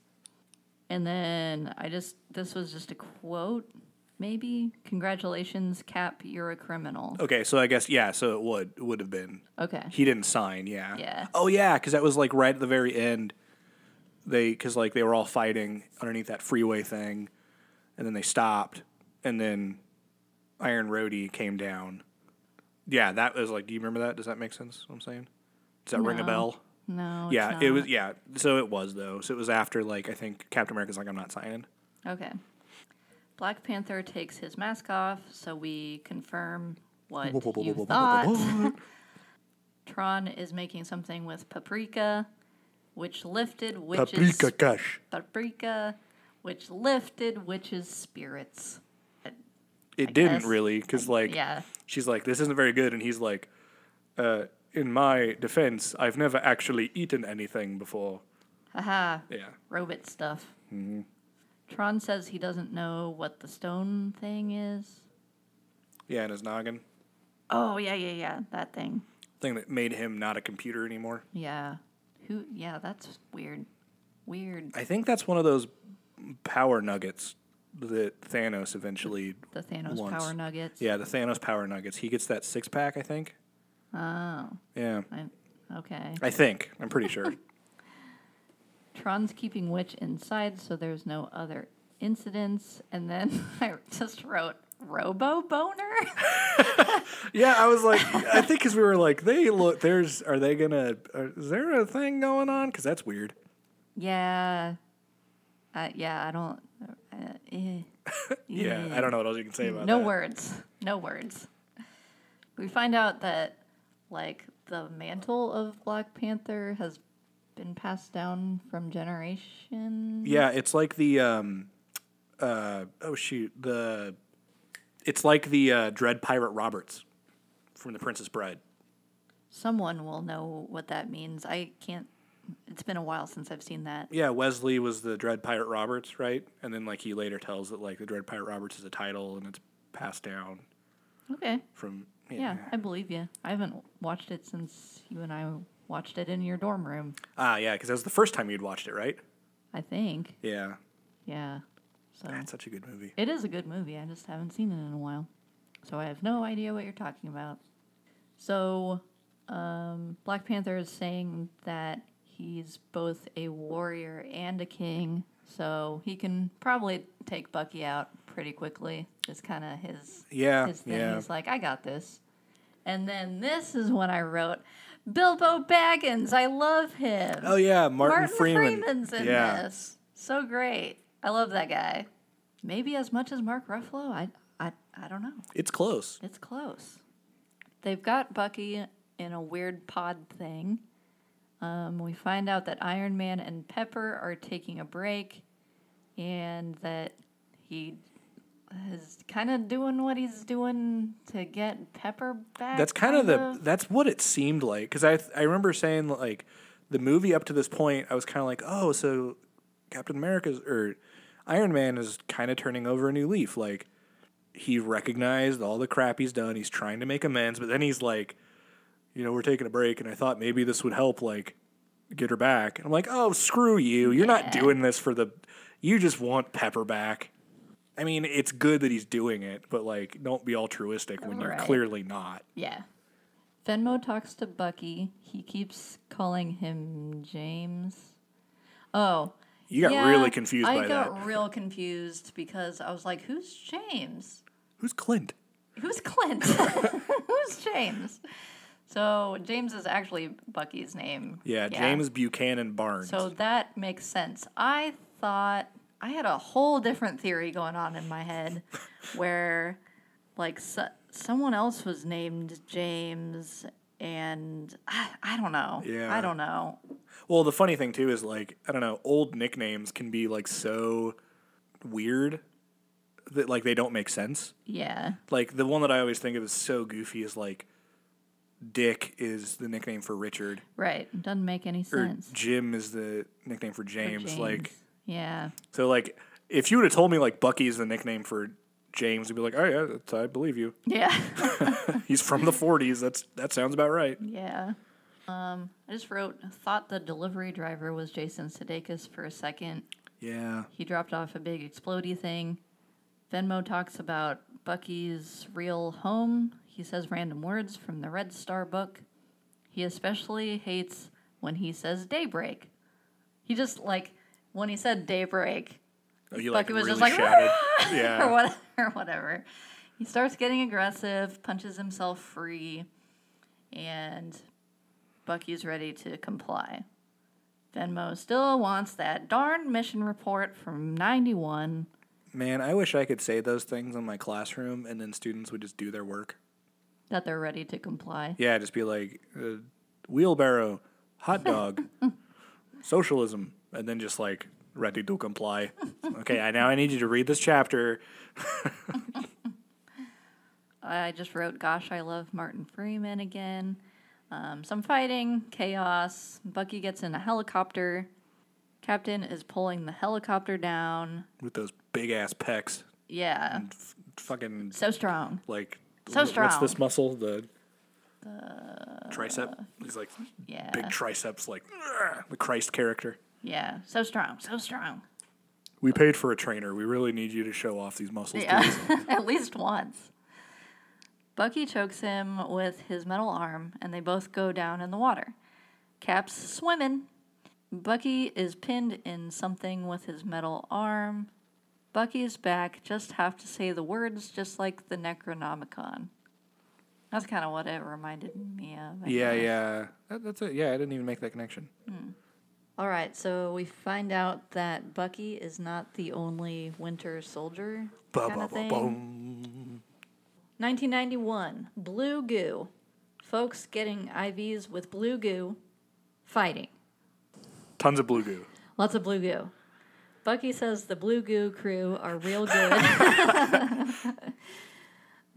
Speaker 1: And then I just this was just a quote, maybe. Congratulations, Cap, you're a criminal.
Speaker 2: Okay, so I guess yeah, so it would would have been
Speaker 1: Okay.
Speaker 2: He didn't sign, yeah.
Speaker 1: Yeah.
Speaker 2: Oh yeah, because that was like right at the very end. They because like they were all fighting underneath that freeway thing, and then they stopped, and then Iron Rhodey came down. Yeah, that was like. Do you remember that? Does that make sense? What I'm saying. Does that ring a bell?
Speaker 1: No. it's
Speaker 2: yeah, it was. Yeah, so it was though. So it was after like I think Captain America's like I'm not signing.
Speaker 1: Okay. Black Panther takes his mask off, so we confirm what you thought. Tron is making something with paprika, which lifted witches
Speaker 2: Paprikash.
Speaker 1: paprika, which lifted witches' spirits.
Speaker 2: It
Speaker 1: I
Speaker 2: didn't
Speaker 1: guess.
Speaker 2: really because like
Speaker 1: Yeah.
Speaker 2: she's like, "This isn't very good," and he's like, uh, "In my defense, I've never actually eaten anything before."
Speaker 1: Haha.
Speaker 2: Yeah,
Speaker 1: Robot stuff.
Speaker 2: Mm-hmm.
Speaker 1: Tron says he doesn't know what the stone thing is.
Speaker 2: yeah, in his noggin
Speaker 1: Oh yeah, yeah, yeah, that thing.
Speaker 2: thing that made him not a computer anymore.
Speaker 1: Yeah. Who? Yeah, that's weird. Weird.
Speaker 2: I think that's one of those power nuggets that Thanos eventually.
Speaker 1: The Thanos
Speaker 2: Once.
Speaker 1: power nuggets.
Speaker 2: Yeah, the Thanos power nuggets. He gets that six pack, I think.
Speaker 1: Oh.
Speaker 2: Yeah,
Speaker 1: I, okay.
Speaker 2: I think. I'm pretty sure.
Speaker 1: Tron's keeping Witch inside, so there's no other incidents. And then I just wrote Robo Boner.
Speaker 2: yeah, I was like, I think because we were like, they look. There's. Are they gonna? Are, is there a thing going on? Because that's weird.
Speaker 1: yeah. Uh, yeah, I don't. Uh, eh.
Speaker 2: Yeah, I don't know what else you can say about
Speaker 1: No
Speaker 2: that.
Speaker 1: No words. No words. We find out that, like, the mantle of Black Panther has been passed down from generation.
Speaker 2: Yeah, it's like the um, uh, oh shoot, the it's like the uh, Dread Pirate Roberts from The Princess Bride.
Speaker 1: Someone will know what that means. I can't. It's been a while since I've seen that.
Speaker 2: Yeah, Westley was the Dread Pirate Roberts, right? And then like he later tells that like the Dread Pirate Roberts is a title and it's passed down
Speaker 1: Okay.
Speaker 2: from
Speaker 1: Yeah, I believe you. I haven't watched it since you and I watched it in your dorm room.
Speaker 2: Ah, yeah, because that was the first time you'd watched it, right?
Speaker 1: I think.
Speaker 2: Yeah,
Speaker 1: Yeah. So
Speaker 2: that's such a good movie.
Speaker 1: it is a good movie. I just haven't seen it in a while. So I have no idea what you're talking about. So um, Black Panther is saying that he's both a warrior and a king, so he can probably take Bucky out pretty quickly. It's kind of his
Speaker 2: Yeah,
Speaker 1: his thing.
Speaker 2: yeah.
Speaker 1: He's like, I got this. And then this is when I wrote Bilbo Baggins. I love him.
Speaker 2: Oh yeah, Martin,
Speaker 1: Martin
Speaker 2: Freeman.
Speaker 1: Freeman's in
Speaker 2: yeah.
Speaker 1: this. So great. I love that guy. Maybe as much as Mark Ruffalo. I I I don't know.
Speaker 2: It's close.
Speaker 1: It's close. They've got Bucky in a weird pod thing. Um, we find out that Iron Man and Pepper are taking a break, and that he is kind of doing what he's doing to get Pepper back.
Speaker 2: That's kind of the that's what it seemed like because I I remember saying like the movie up to this point I was kind of like oh so Captain America's or Iron Man is kind of turning over a new leaf like he recognized all the crap he's done he's trying to make amends but then he's like you know we're taking a break and I thought maybe this would help like get her back and I'm like oh screw you you're not doing this for the you just want Pepper back. I mean, it's good that he's doing it, but like, don't be altruistic when you're
Speaker 1: Right.
Speaker 2: clearly not.
Speaker 1: Yeah. Venmo talks to Bucky. He keeps calling him James. Oh.
Speaker 2: You got
Speaker 1: yeah,
Speaker 2: really confused
Speaker 1: I
Speaker 2: by
Speaker 1: got
Speaker 2: that.
Speaker 1: real confused because I was like, who's James?
Speaker 2: Who's Clint?
Speaker 1: Who's Clint? who's James? So James is actually Bucky's name.
Speaker 2: Yeah, James Buchanan Barnes.
Speaker 1: So that makes sense. I thought I had a whole different theory going on in my head where like so, someone else was named James and I, I don't know.
Speaker 2: Yeah.
Speaker 1: I don't know.
Speaker 2: well, the funny thing too is like, I don't know, old nicknames can be like so weird that like they don't make sense.
Speaker 1: Yeah.
Speaker 2: Like the one that I always think of is so goofy is like Dick is the nickname for Richard,
Speaker 1: Right. Doesn't make any
Speaker 2: or
Speaker 1: sense.
Speaker 2: Jim is the nickname for
Speaker 1: For
Speaker 2: James. Like
Speaker 1: Yeah.
Speaker 2: so, like if you would have told me like Bucky is the nickname for James, you'd be like, oh yeah, that's, I believe you.
Speaker 1: Yeah.
Speaker 2: He's from the '40s. That's that sounds about right.
Speaker 1: yeah. Um, I just wrote thought the delivery driver was Jason Sudeikis for a second.
Speaker 2: Yeah.
Speaker 1: He dropped off a big explodey thing. Venmo talks about Bucky's real home. He says random words from the Red Star book. He especially hates when he says daybreak. He just like when he said daybreak,
Speaker 2: Oh, you like
Speaker 1: Bucky was
Speaker 2: really
Speaker 1: just like
Speaker 2: shouted.
Speaker 1: or
Speaker 2: yeah.
Speaker 1: what or whatever. He starts getting aggressive, punches himself free, and Bucky's ready to comply. Venmo still wants that darn mission report from 91.
Speaker 2: Man, I wish I could say those things in my classroom, and then students would just do their work.
Speaker 1: that they're ready to comply.
Speaker 2: Yeah, just be like uh, wheelbarrow, hot dog, socialism, and then just like ready to comply. Okay, I now I need you to read this chapter.
Speaker 1: I just wrote, Gosh, I love Martin Freeman again. Um, some fighting, chaos. Bucky gets in a helicopter. Captain is pulling the helicopter down.
Speaker 2: with those big ass pecs.
Speaker 1: Yeah,
Speaker 2: F- fucking
Speaker 1: so strong.
Speaker 2: like
Speaker 1: So
Speaker 2: strong. What's this muscle? The tricep. He's like
Speaker 1: Yeah,
Speaker 2: big triceps, like the Christ character.
Speaker 1: Yeah, so strong, so strong.
Speaker 2: We paid for a trainer. We really need you to show off these muscles.
Speaker 1: Yeah, at least once. Bucky chokes him with his metal arm, and they both go down in the water. Cap's swimming. Bucky is pinned in something with his metal arm. Bucky's back, just have to say the words just like the Necronomicon. That's kind of what it reminded me of. I
Speaker 2: Yeah,
Speaker 1: guess.
Speaker 2: yeah. That, that's it. Yeah, I didn't even make that connection. Hmm.
Speaker 1: All right, so we find out that Bucky is not the only Winter Soldier kind of thing.
Speaker 2: boom.
Speaker 1: 1991, Blue Goo. Folks getting IVs with blue goo, fighting.
Speaker 2: Tons of blue goo.
Speaker 1: Lots of blue goo. Bucky says the blue goo crew are real good.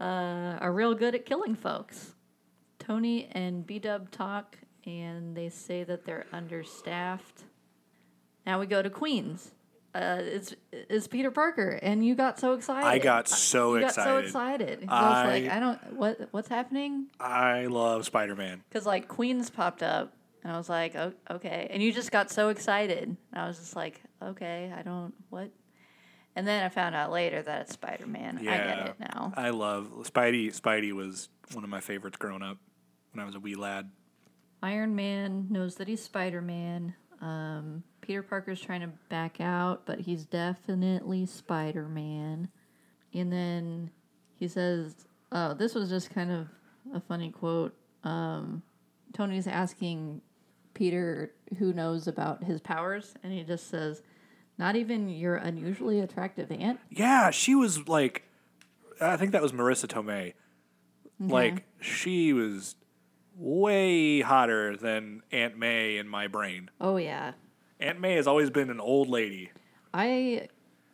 Speaker 1: uh, are real good at killing folks. Tony and B Dub talk, and they say that they're understaffed. Now we go to Queens. Uh, it's it's Peter Parker, and you got so excited.
Speaker 2: I got so
Speaker 1: you
Speaker 2: excited.
Speaker 1: got so excited. 'Cause I was like,
Speaker 2: I-
Speaker 1: I don't what what's happening
Speaker 2: I love Spider Man.
Speaker 1: because like Queens popped up, and I was like, oh, okay, and you just got so excited. And I was just like, okay, I don't what. And then I found out later that it's Spider Man. I
Speaker 2: Yeah.
Speaker 1: get it now.
Speaker 2: I love Spidey. Spidey was one of my favorites growing up when I was a wee lad.
Speaker 1: Iron Man knows that he's Spider Man. Um, Peter Parker's trying to back out, but he's definitely Spider Man. And then he says, "Oh, this was just kind of a funny quote." Um, Tony's asking Peter who knows about his powers, and he just says, "Not even your unusually attractive aunt."
Speaker 2: Yeah, she was like, I think that was Marisa Tomei. Like, she was way hotter than Aunt May in my brain.
Speaker 1: Oh yeah,
Speaker 2: Aunt May has always been an old lady.
Speaker 1: I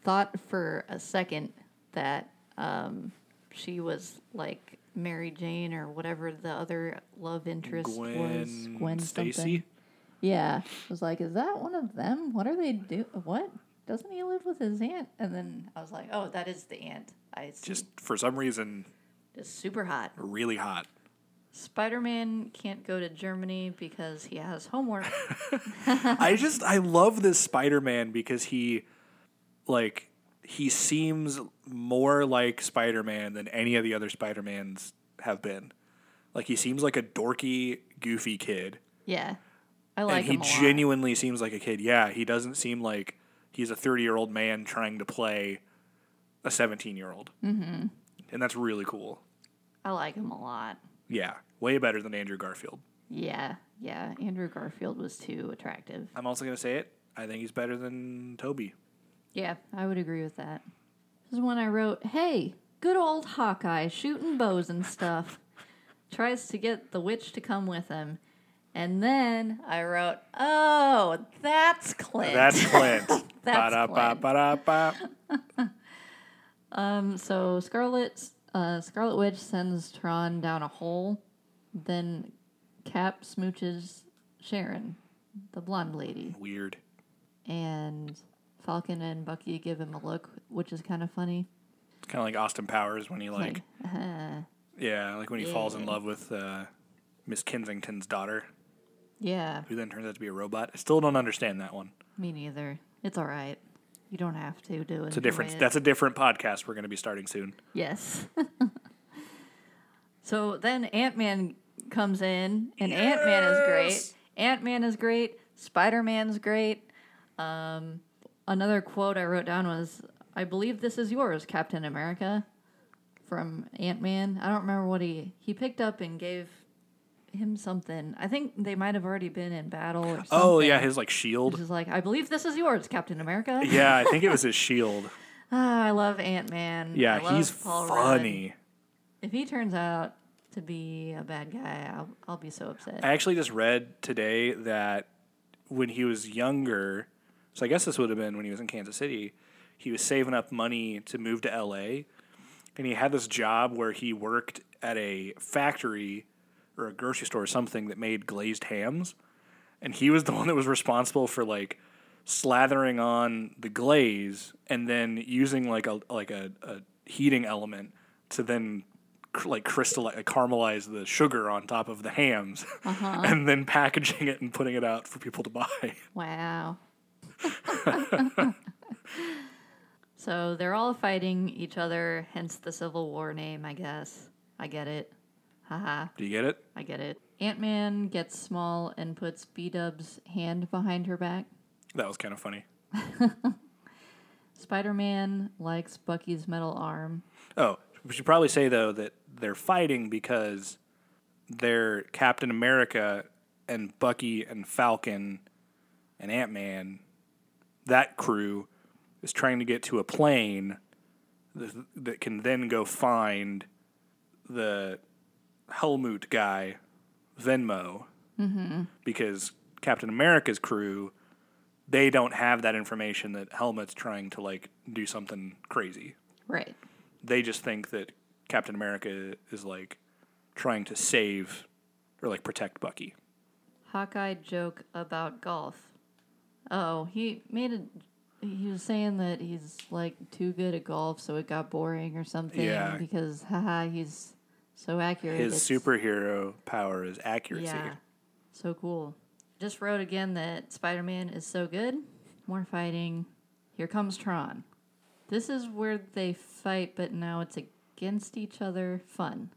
Speaker 1: thought for a second that um, she was like Mary Jane or whatever the other love interest was.
Speaker 2: Gwen,
Speaker 1: Gwen
Speaker 2: Stacy.
Speaker 1: something. Yeah, I was like, is that one of them? What are they do? What doesn't he live with his aunt? And then I was like, oh, that is the aunt. I see.
Speaker 2: Just for some reason,
Speaker 1: just super hot.
Speaker 2: really hot.
Speaker 1: Spider Man can't go to Germany because he has homework.
Speaker 2: I just I love this Spider-Man because he like he seems more like Spider-Man than any of the other Spider-Mans have been. Like he seems like a dorky, goofy kid.
Speaker 1: yeah, I like
Speaker 2: and he
Speaker 1: a lot.
Speaker 2: genuinely seems like a kid. Yeah, he doesn't seem like he's a 30-year-old man trying to play a 17-year-old. Mm-hmm. And that's really cool.
Speaker 1: I like him a lot.
Speaker 2: Yeah, way better than Andrew Garfield.
Speaker 1: Yeah, yeah. Andrew Garfield was too attractive.
Speaker 2: I'm also going to say it. I think he's better than Tobey.
Speaker 1: Yeah, I would agree with that. This is when I wrote, "Hey, good old Hawkeye shooting bows and stuff." Tries to get the witch to come with him, and then I wrote, "Oh, that's Clint."
Speaker 2: That's Clint.
Speaker 1: That's Clint. Um, so Scarlet, uh, Scarlet Witch sends Tron down a hole. Then Cap smooches Sharon, the blonde lady,
Speaker 2: Weird.
Speaker 1: and Falcon and Bucky give him a look, which is kind of funny.
Speaker 2: It's kind of like Austin Powers when he like,
Speaker 1: Like, uh,
Speaker 2: yeah, like when he falls in
Speaker 1: Yeah.
Speaker 2: love with uh, Miss Kensington's daughter,
Speaker 1: yeah,
Speaker 2: who then turns out to be a robot. I still don't understand that one.
Speaker 1: me neither. It's all right. You don't have to do it.
Speaker 2: It's a different. That's a different podcast we're going to be starting soon.
Speaker 1: yes. so then Ant Man comes in, and Ant Man is great. Ant Man is great. Spider Man's great. Um, another quote I wrote down was, "I believe this is yours, Captain America," from Ant Man. I don't remember what he he picked up and gave him something. I think they might have already been in battle or something.
Speaker 2: Oh yeah, his like shield.
Speaker 1: is like, I believe this is yours, Captain America.
Speaker 2: yeah, I think it was his shield.
Speaker 1: Ah, I love Ant Man.
Speaker 2: Yeah, he's funny.
Speaker 1: If he turns out to be a bad guy, I'll, I'll be so upset.
Speaker 2: I actually just read today that when he was younger, so I guess this would have been when he was in Kansas City, he was saving up money to move to LA. And he had this job where he worked at a factory or a grocery store or something that made glazed hams. And he was the one that was responsible for like slathering on the glaze and then using like a like a, a heating element to then cr- like crystallize caramelize the sugar on top of the hams uh-huh. and then packaging it and putting it out for people to buy.
Speaker 1: wow. so they're all fighting each other, hence the Civil War name, I guess. I get it. Haha,
Speaker 2: Do you get it?
Speaker 1: I get it. Ant Man gets small and puts B Dub's hand behind her back.
Speaker 2: That was kind of funny.
Speaker 1: Spider Man likes Bucky's metal arm.
Speaker 2: Oh, we should probably say though that they're fighting because they're Captain America and Bucky and Falcon and Ant Man. That crew is trying to get to a plane that, that can then go find the Helmut guy, Venmo, mm-hmm. because Captain America's crew they don't have that information that Helmut's trying to like do something crazy
Speaker 1: Right.
Speaker 2: they just think that Captain America is like trying to save or like protect Bucky.
Speaker 1: Hawkeye joke about golf. Oh, he made a. He was saying that he's like too good at golf, so it got boring or something.
Speaker 2: Yeah.
Speaker 1: Because haha, he's so accurate.
Speaker 2: His
Speaker 1: it's-
Speaker 2: superhero power is accuracy.
Speaker 1: Yeah. So cool. Just wrote again that Spider Man is so good. More fighting. Here comes Tron. This is where they fight, but now it's against each other. Fun.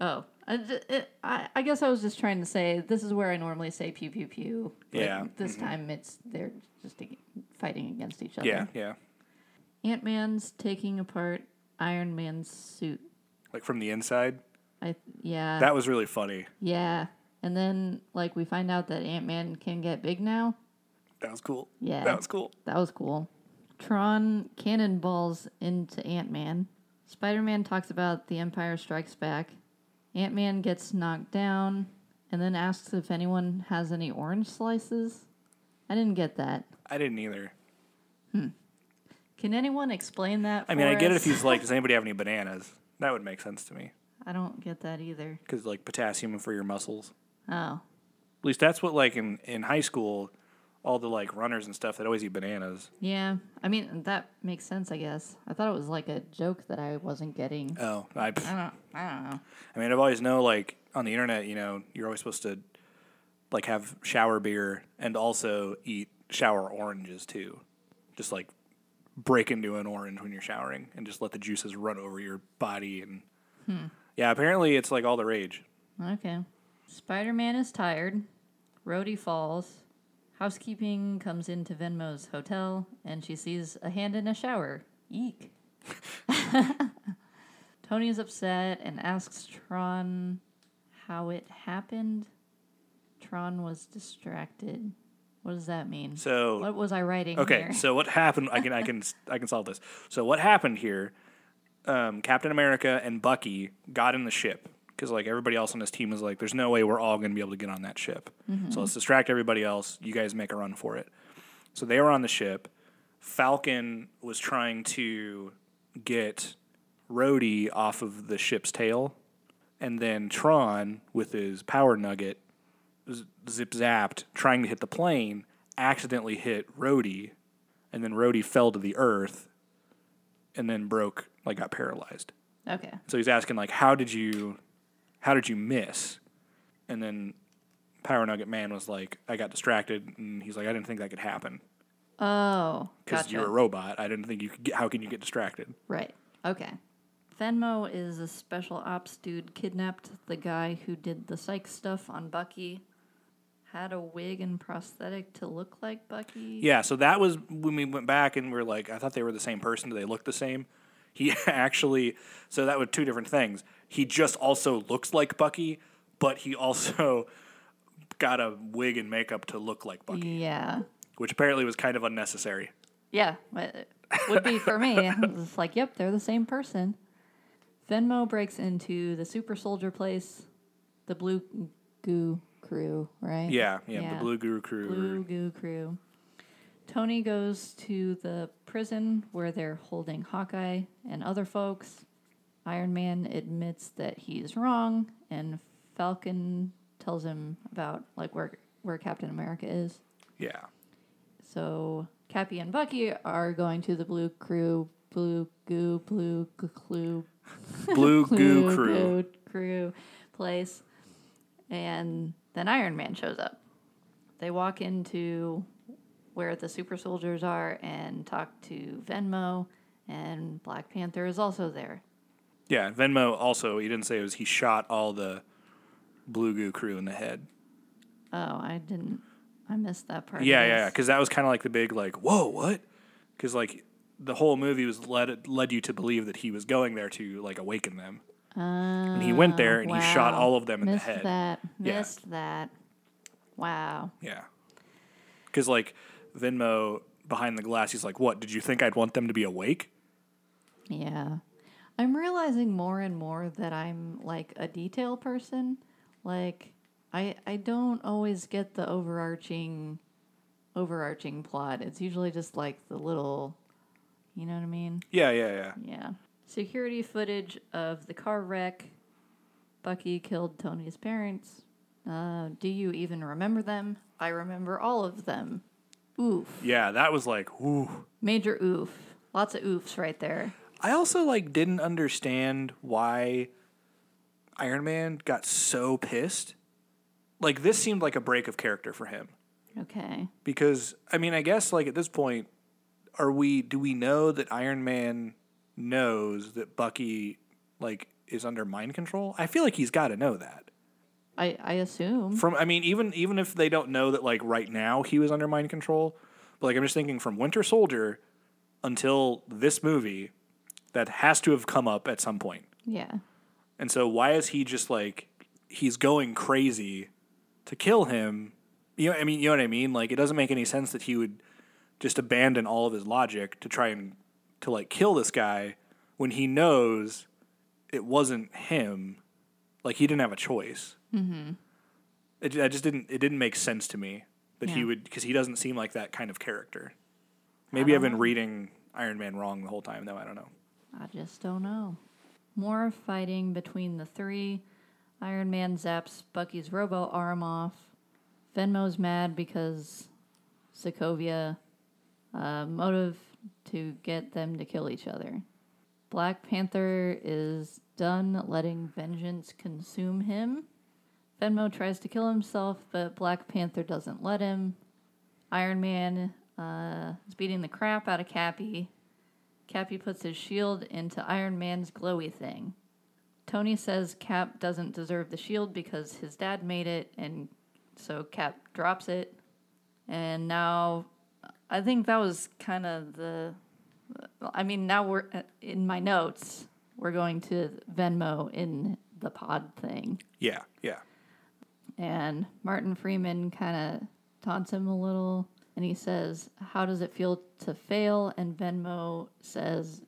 Speaker 1: Oh, I, it- I, I guess I was just trying to say this is where I normally say pew pew pew.
Speaker 2: Yeah,
Speaker 1: This mm-hmm. time it's they're just fighting against each other.
Speaker 2: Yeah, yeah.
Speaker 1: Ant Man's taking apart Iron Man's suit.
Speaker 2: Like from the inside.
Speaker 1: I yeah
Speaker 2: That was really funny.
Speaker 1: yeah, and then like we find out that Ant Man can get big now.
Speaker 2: That was cool.
Speaker 1: Yeah.
Speaker 2: That was cool.
Speaker 1: That was cool. Tron cannonballs into Ant Man. Spider Man talks about the Empire Strikes Back. Ant Man gets knocked down and then asks if anyone has any orange slices. I didn't get that.
Speaker 2: I didn't either. Hmm.
Speaker 1: Can anyone explain that?
Speaker 2: I mean, I get it if he's like, does anybody have any bananas? That would make sense to me.
Speaker 1: I don't get that either.
Speaker 2: Because like potassium for your muscles.
Speaker 1: Oh,
Speaker 2: At least that's what like in, in high school, all the like runners and stuff, they'd always eat bananas.
Speaker 1: yeah. I mean, that makes sense. I guess. I thought it was like a joke that I wasn't getting.
Speaker 2: Oh, I,
Speaker 1: I don't. I don't know.
Speaker 2: I mean, I've always know like on the internet, you know, you're always supposed to like have shower beer and also eat shower oranges too. Just like break into an orange when you're showering and just let the juices run over your body and hmm. Yeah, apparently it's like all the rage.
Speaker 1: Okay. Spider Man is tired. Rhodey falls. Housekeeping comes into Venmo's hotel and she sees a hand in a shower. Eek. Tony is upset and asks Tron how it happened. Tron was distracted. What does that mean?
Speaker 2: So
Speaker 1: what was I writing
Speaker 2: Okay,
Speaker 1: here?
Speaker 2: so what happened? I can I can I can solve this. So what happened here? Um, Captain America and Bucky got in the ship because like everybody else on this team was like, "There's no way we're all going to be able to get on that ship." So let's distract everybody else. You guys make a run for it. So they were on the ship. Falcon was trying to get Rhodey off of the ship's tail, and then Tron with his power nugget zip zapped trying to hit the plane, accidentally hit Rhodey, and then Rhodey fell to the earth, and then broke like got paralyzed.
Speaker 1: okay.
Speaker 2: So he's asking like, how did you, how did you miss? And then Power Nugget Man was like, I got distracted, and he's like, I didn't think that could happen
Speaker 1: Oh,
Speaker 2: because
Speaker 1: gotcha.
Speaker 2: you're a robot. I didn't think you could. Get, how can you get distracted?
Speaker 1: Right. Okay. Venmo is a special ops dude kidnapped the guy who did the psych stuff on Bucky. Had a wig and prosthetic to look like Bucky.
Speaker 2: Yeah, so that was when we went back and we are like, I thought they were the same person. Do they look the same? He actually, so that was two different things. He just also looks like Bucky, but he also got a wig and makeup to look like Bucky,
Speaker 1: Yeah.
Speaker 2: which apparently was kind of unnecessary.
Speaker 1: Yeah. It would be for me. It's like, yep, they're the same person. Venmo breaks into the super soldier place, the blue goo crew, right?
Speaker 2: Yeah, yeah, the Blue Guru crew.
Speaker 1: Blue Goo Crew. Tony goes to the prison where they're holding Hawkeye and other folks. Iron Man admits that he's wrong, and Falcon tells him about like where where Captain America is.
Speaker 2: Yeah,
Speaker 1: So Cappy and Bucky are going to the Blue Crew, Blue Goo, Blue Clue,
Speaker 2: Blue Goo crew.
Speaker 1: Crew place, and then Iron Man shows up. They walk into where the super soldiers are and talk to Venmo, and Black Panther is also there.
Speaker 2: Yeah, Venmo also. He didn't say it was. He shot all the Blue Goo crew in the head.
Speaker 1: Oh, I didn't. I missed that part.
Speaker 2: Yeah, yeah, because that was kind of like the big like, whoa, what? Because like the whole movie was led led you to believe that he was going there to like awaken them, and he went there oh, and he shot
Speaker 1: Oh,
Speaker 2: all of them in
Speaker 1: Missed
Speaker 2: the head.
Speaker 1: that.
Speaker 2: Yeah.
Speaker 1: Missed that. Wow.
Speaker 2: Yeah, because like Venmo behind the glass, he's like, "What? Did you think I'd want them to be awake?"
Speaker 1: Yeah. I'm realizing more and more that I'm like a detail person. Like I I don't always get the overarching overarching plot. It's usually just like the little you know what I mean?
Speaker 2: Yeah, yeah, yeah.
Speaker 1: Yeah. Security footage of the car wreck. Bucky killed Tony's parents. Uh, do you even remember them? I remember all of them. Oof.
Speaker 2: Yeah, that was like, ooh.
Speaker 1: Major oof. Lots of oofs right there.
Speaker 2: I also like didn't understand why Iron Man got so pissed. Like this seemed like a break of character for him.
Speaker 1: Okay.
Speaker 2: because I mean, I guess like at this point, are we? Do we know that Iron Man knows that Bucky like is under mind control? I feel like he's got to know that.
Speaker 1: I I assume.
Speaker 2: From I mean, even even if they don't know that like right now he was under mind control, but like I'm just thinking from Winter Soldier until this movie, that has to have come up at some point.
Speaker 1: yeah.
Speaker 2: And so why is he just like he's going crazy to kill him? You know, I mean, you know what I mean? Like it doesn't make any sense that he would just abandon all of his logic to try and to like kill this guy when he knows it wasn't him. Like he didn't have a choice. Mm-hmm. It, I just didn't. It didn't make sense to me that he would because he doesn't seem like that kind of character. Maybe I've been reading Iron Man wrong the whole time, though. I don't know.
Speaker 1: I just don't know. More fighting between the three. Iron Man zaps Bucky's robo arm off. Venmo's mad because Sokovia uh, motive to get them to kill each other. Black Panther is done letting vengeance consume him. Venmo tries to kill himself, but Black Panther doesn't let him. Iron Man uh, is beating the crap out of Cappy. Cappy puts his shield into Iron Man's glowy thing. Tony says Cap doesn't deserve the shield because his dad made it, and so Cap drops it. And now, I think that was kind of the. I mean, now we're uh, in my notes. We're going to Venmo in the pod thing,
Speaker 2: Yeah, yeah.
Speaker 1: and Martin Freeman kind of taunts him a little, and he says, "How does it feel to fail?" And Venmo says,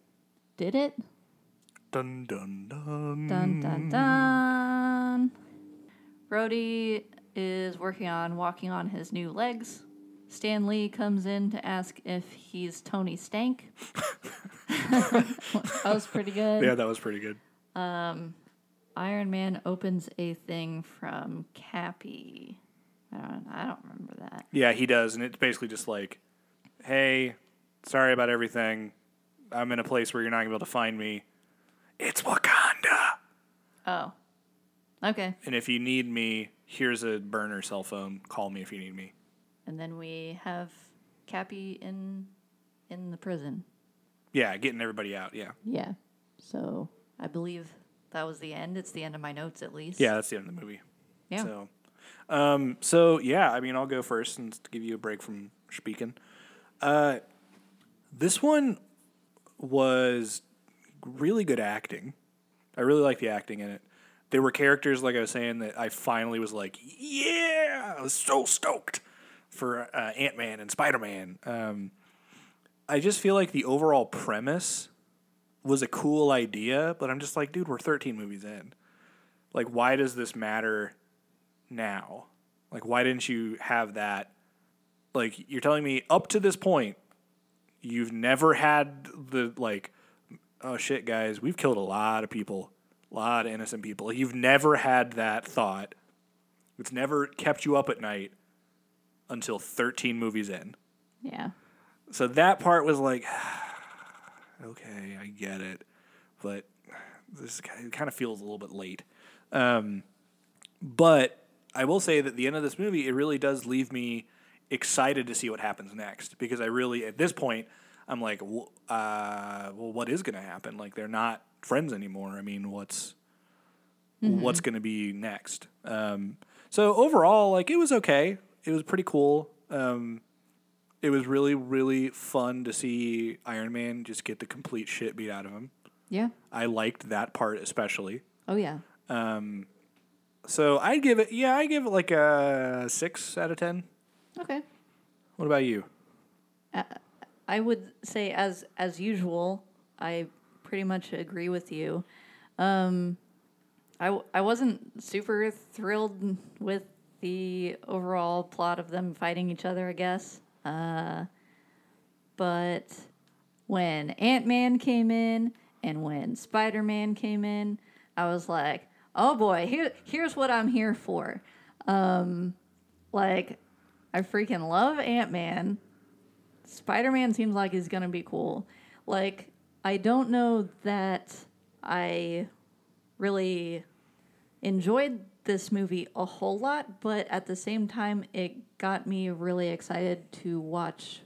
Speaker 1: "Did it?"
Speaker 2: Dun dun dun.
Speaker 1: Dun dun dun. Brody is working on walking on his new legs. Stan Lee comes in to ask if he's Tony Stank. that was pretty good.
Speaker 2: Yeah, that was pretty good.
Speaker 1: Um, Iron Man opens a thing from Cappy. I don't, I don't remember that.
Speaker 2: Yeah, he does, and it's basically just like, "Hey, sorry about everything. I'm in a place where you're not gonna be able to find me. It's Wakanda,
Speaker 1: Oh. Okay.
Speaker 2: and if you need me, here's a burner cell phone. Call me if you need me."
Speaker 1: And then we have Cappy in in the prison.
Speaker 2: Yeah, getting everybody out. Yeah,
Speaker 1: Yeah. So I believe that was the end. It's the end of my notes at least.
Speaker 2: yeah, that's the end of the movie.
Speaker 1: Yeah.
Speaker 2: So, um, so yeah, I mean, I'll go first and to give you a break from speaking. Uh, this one was really good acting. I really like the acting in it. There were characters, like I was saying, that I finally was like, yeah, I was so stoked for uh, Ant Man and Spider Man. Um, I just feel like the overall premise was a cool idea, but I'm just like, dude, we're 13 movies in. Like, why does this matter now? Like, why didn't you have that? Like, you're telling me up to this point, you've never had the, like, oh shit, guys, we've killed a lot of people, a lot of innocent people. You've never had that thought. It's never kept you up at night until 13 movies in.
Speaker 1: Yeah.
Speaker 2: So that part was like, okay, I get it, but this kind of feels a little bit late. Um, but I will say that the end of this movie, it really does leave me excited to see what happens next because I really, at this point, I'm like, uh, well, what is going to happen? Like they're not friends anymore. I mean, what's what's going to be next? Um, so overall, like it was okay. It was pretty cool. Um, it was really, really fun to see Iron Man just get the complete shit beat out of him.
Speaker 1: Yeah.
Speaker 2: I liked that part especially.
Speaker 1: Oh yeah.
Speaker 2: Um, So I give it, yeah, I give it like a six out of ten.
Speaker 1: Okay.
Speaker 2: What about you?
Speaker 1: I would say as as usual, I pretty much agree with you. Um, I w- I wasn't super thrilled with the overall plot of them fighting each other. I guess, uh, but when Ant Man came in and when Spider Man came in, I was like, oh boy, here here's what I'm here for. Um, like, I freaking love Ant Man. Spider Man seems like he's gonna be cool. Like, I don't know that I really enjoyed this movie a whole lot, but at the same time, it got me really excited to watch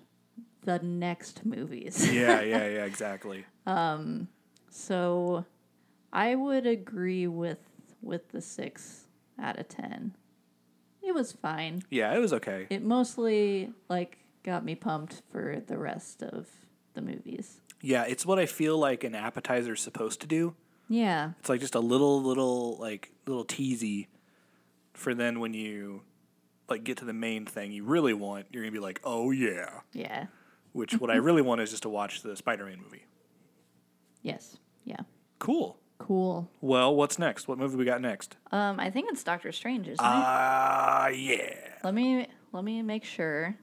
Speaker 1: the next movies.
Speaker 2: Yeah, yeah, yeah, exactly.
Speaker 1: um, so I would agree with with the six out of ten. It was fine.
Speaker 2: Yeah, it was okay.
Speaker 1: It mostly like got me pumped for the rest of the movies.
Speaker 2: Yeah, it's what I feel like an appetizer is supposed to do.
Speaker 1: Yeah,
Speaker 2: It's like just a little, little, like little teasy for then when you like get to the main thing you really want, you're gonna be like, oh yeah.
Speaker 1: yeah,
Speaker 2: Which what I really want is just to watch the Spider-Man movie.
Speaker 1: yes, yeah.
Speaker 2: Cool.
Speaker 1: Cool.
Speaker 2: Well, what's next? What movie we got next?
Speaker 1: Um, I think it's Doctor Strange, isn't it?
Speaker 2: Ah, yeah.
Speaker 1: Let me let me make sure.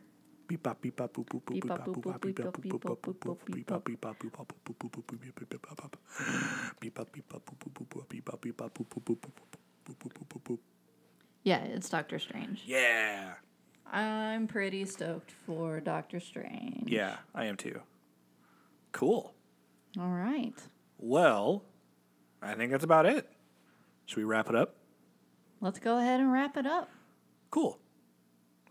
Speaker 1: Yeah, it's Doctor Strange.
Speaker 2: Yeah.
Speaker 1: I'm pretty stoked for Doctor Strange.
Speaker 2: Yeah, I am too. Cool.
Speaker 1: All right.
Speaker 2: Well, I think that's about it. Should we wrap it up?
Speaker 1: Let's go ahead and wrap it up.
Speaker 2: Cool.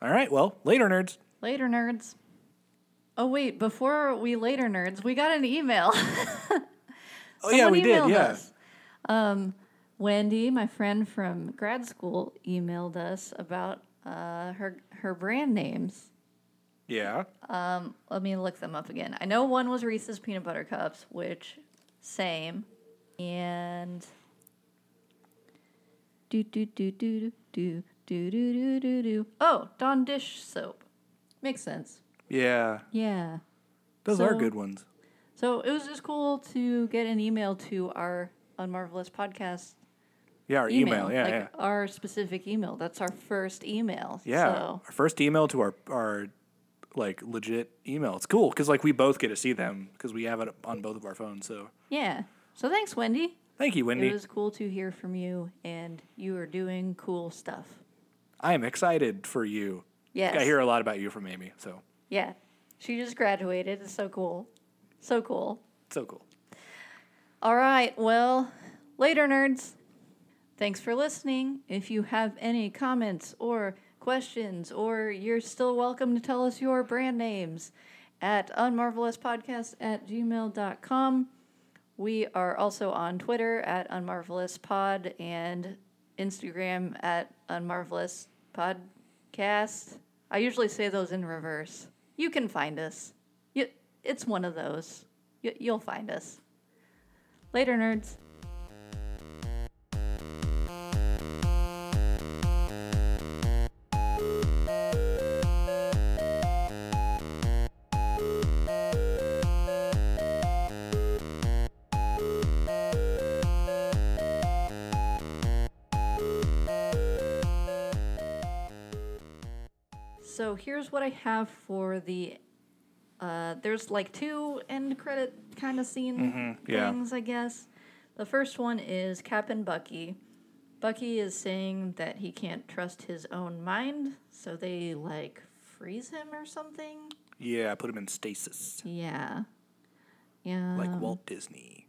Speaker 2: All right. Well, later, nerds.
Speaker 1: Later, nerds. Oh wait, before we later nerds, we got an email.
Speaker 2: Oh yeah, we did. Yeah.
Speaker 1: us. Um, Wendy, my friend from grad school, emailed us about uh, her her brand names.
Speaker 2: Yeah.
Speaker 1: Let me look them up again. I know one was Reese's peanut butter cups, which same, and do do do do do do do do do do. Oh, Dawn dish soap. Makes sense.
Speaker 2: Yeah.
Speaker 1: Yeah.
Speaker 2: Those are good ones.
Speaker 1: So it was just cool to get an email to our Unmarvelous podcast
Speaker 2: Yeah, our
Speaker 1: email.
Speaker 2: email. Yeah,
Speaker 1: like
Speaker 2: yeah.
Speaker 1: our specific email. That's our first email.
Speaker 2: Yeah.
Speaker 1: So
Speaker 2: Our first email to our our like legit email. It's cool because like we both get to see them because we have it on both of our phones. So
Speaker 1: yeah. So thanks, Wendy.
Speaker 2: thank you, Wendy.
Speaker 1: It was cool to hear from you, and you are doing cool stuff.
Speaker 2: I am excited for you.
Speaker 1: Yes.
Speaker 2: I hear a lot about you from Amy. So
Speaker 1: Yeah. She just graduated. It's so cool. So cool.
Speaker 2: so cool.
Speaker 1: All right. Well, later, nerds. Thanks for listening. If you have any comments or questions, or you're still welcome to tell us your brand names at unmarvelouspodcast at gmail.com. We are also on Twitter at unmarvelouspod and Instagram at unmarvelouspodcast. I usually say those in reverse. You can find us. You, it's one of those. You, you'll find us. Later, nerds. So here's what I have for the. Uh, there's like two end credit kind of scene
Speaker 2: yeah.
Speaker 1: things, I guess. The first one is Cap and Bucky. Bucky is saying that he can't trust his own mind, so they like freeze him or something.
Speaker 2: Yeah, put him in stasis
Speaker 1: Yeah. Yeah.
Speaker 2: like Walt Disney.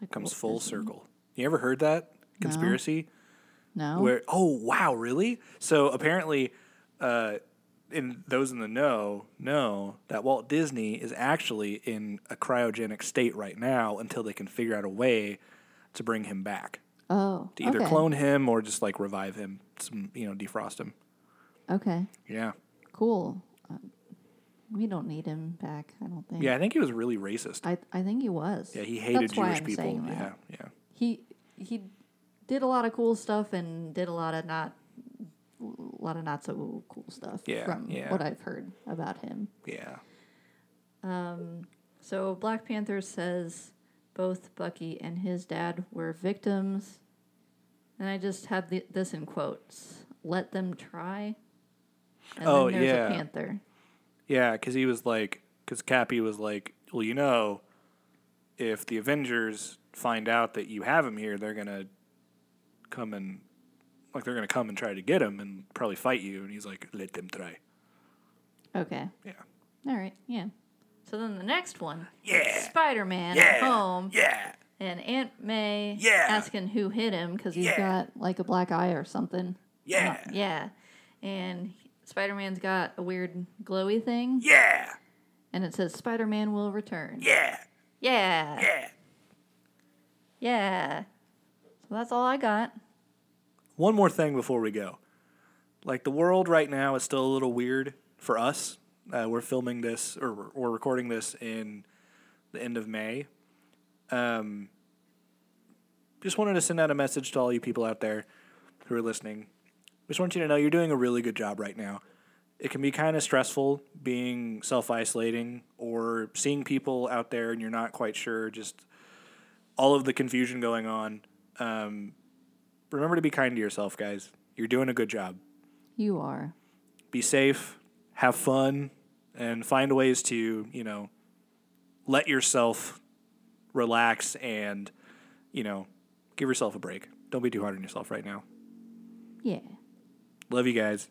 Speaker 1: like
Speaker 2: Comes
Speaker 1: Walt
Speaker 2: full
Speaker 1: Disney.
Speaker 2: circle. You ever heard that conspiracy?
Speaker 1: No.
Speaker 2: Where oh wow, really? So apparently, uh, in those in the know know that Walt Disney is actually in a cryogenic state right now until they can figure out a way to bring him back
Speaker 1: oh.
Speaker 2: to either
Speaker 1: okay.
Speaker 2: clone him or just like revive him, some you know defrost him.
Speaker 1: Okay.
Speaker 2: Yeah,
Speaker 1: Cool. Uh, we don't need him back. I don't think.
Speaker 2: yeah. I think he was really racist.
Speaker 1: I I think he was.
Speaker 2: yeah, he hated
Speaker 1: That's
Speaker 2: Jewish
Speaker 1: I'm
Speaker 2: people.
Speaker 1: saying
Speaker 2: Yeah, yeah.
Speaker 1: he he did a lot of cool stuff and did a lot of not a lot of not so cool stuff
Speaker 2: Yeah,
Speaker 1: from
Speaker 2: yeah.
Speaker 1: what I've heard about him.
Speaker 2: Yeah.
Speaker 1: Um, So Black Panther says both Bucky and his dad were victims, and I just have the, this in quotes: "Let them try." And
Speaker 2: Oh,
Speaker 1: then there's
Speaker 2: yeah.
Speaker 1: a panther.
Speaker 2: Yeah, because he was like, because Cappy was like, well, you know, if the Avengers find out that you have him here, they're gonna come and like they're gonna come and try to get him and probably fight you. And he's like, let them try.
Speaker 1: Okay.
Speaker 2: Yeah.
Speaker 1: All right. Yeah. So then the next one,
Speaker 2: Yeah.
Speaker 1: Spider Man
Speaker 2: Yeah.
Speaker 1: at home,
Speaker 2: Yeah.
Speaker 1: and Aunt May
Speaker 2: Yeah.
Speaker 1: asking who hit him because he's
Speaker 2: Yeah.
Speaker 1: got like a black eye or something.
Speaker 2: Yeah.
Speaker 1: Uh, yeah. And Spider Man's got a weird glowy thing,
Speaker 2: Yeah.
Speaker 1: and it says Spider Man will return.
Speaker 2: Yeah.
Speaker 1: Yeah.
Speaker 2: Yeah.
Speaker 1: Yeah. So that's all I got.
Speaker 2: One more thing before we go. Like the world right now is still a little weird for us. Uh, we're filming this or we're recording this in the end of May. Um, just wanted to send out a message to all you people out there who are listening. Just want you to know you're doing a really good job right now. It can be kind of stressful being self isolating or seeing people out there and you're not quite sure, just all of the confusion going on. Um, remember to be kind to yourself, guys. You're doing a good job.
Speaker 1: You are.
Speaker 2: Be safe, have fun, and find ways to, you know, let yourself relax and, you know, give yourself a break. Don't be too hard on yourself right now.
Speaker 1: Yeah.
Speaker 2: Love you guys.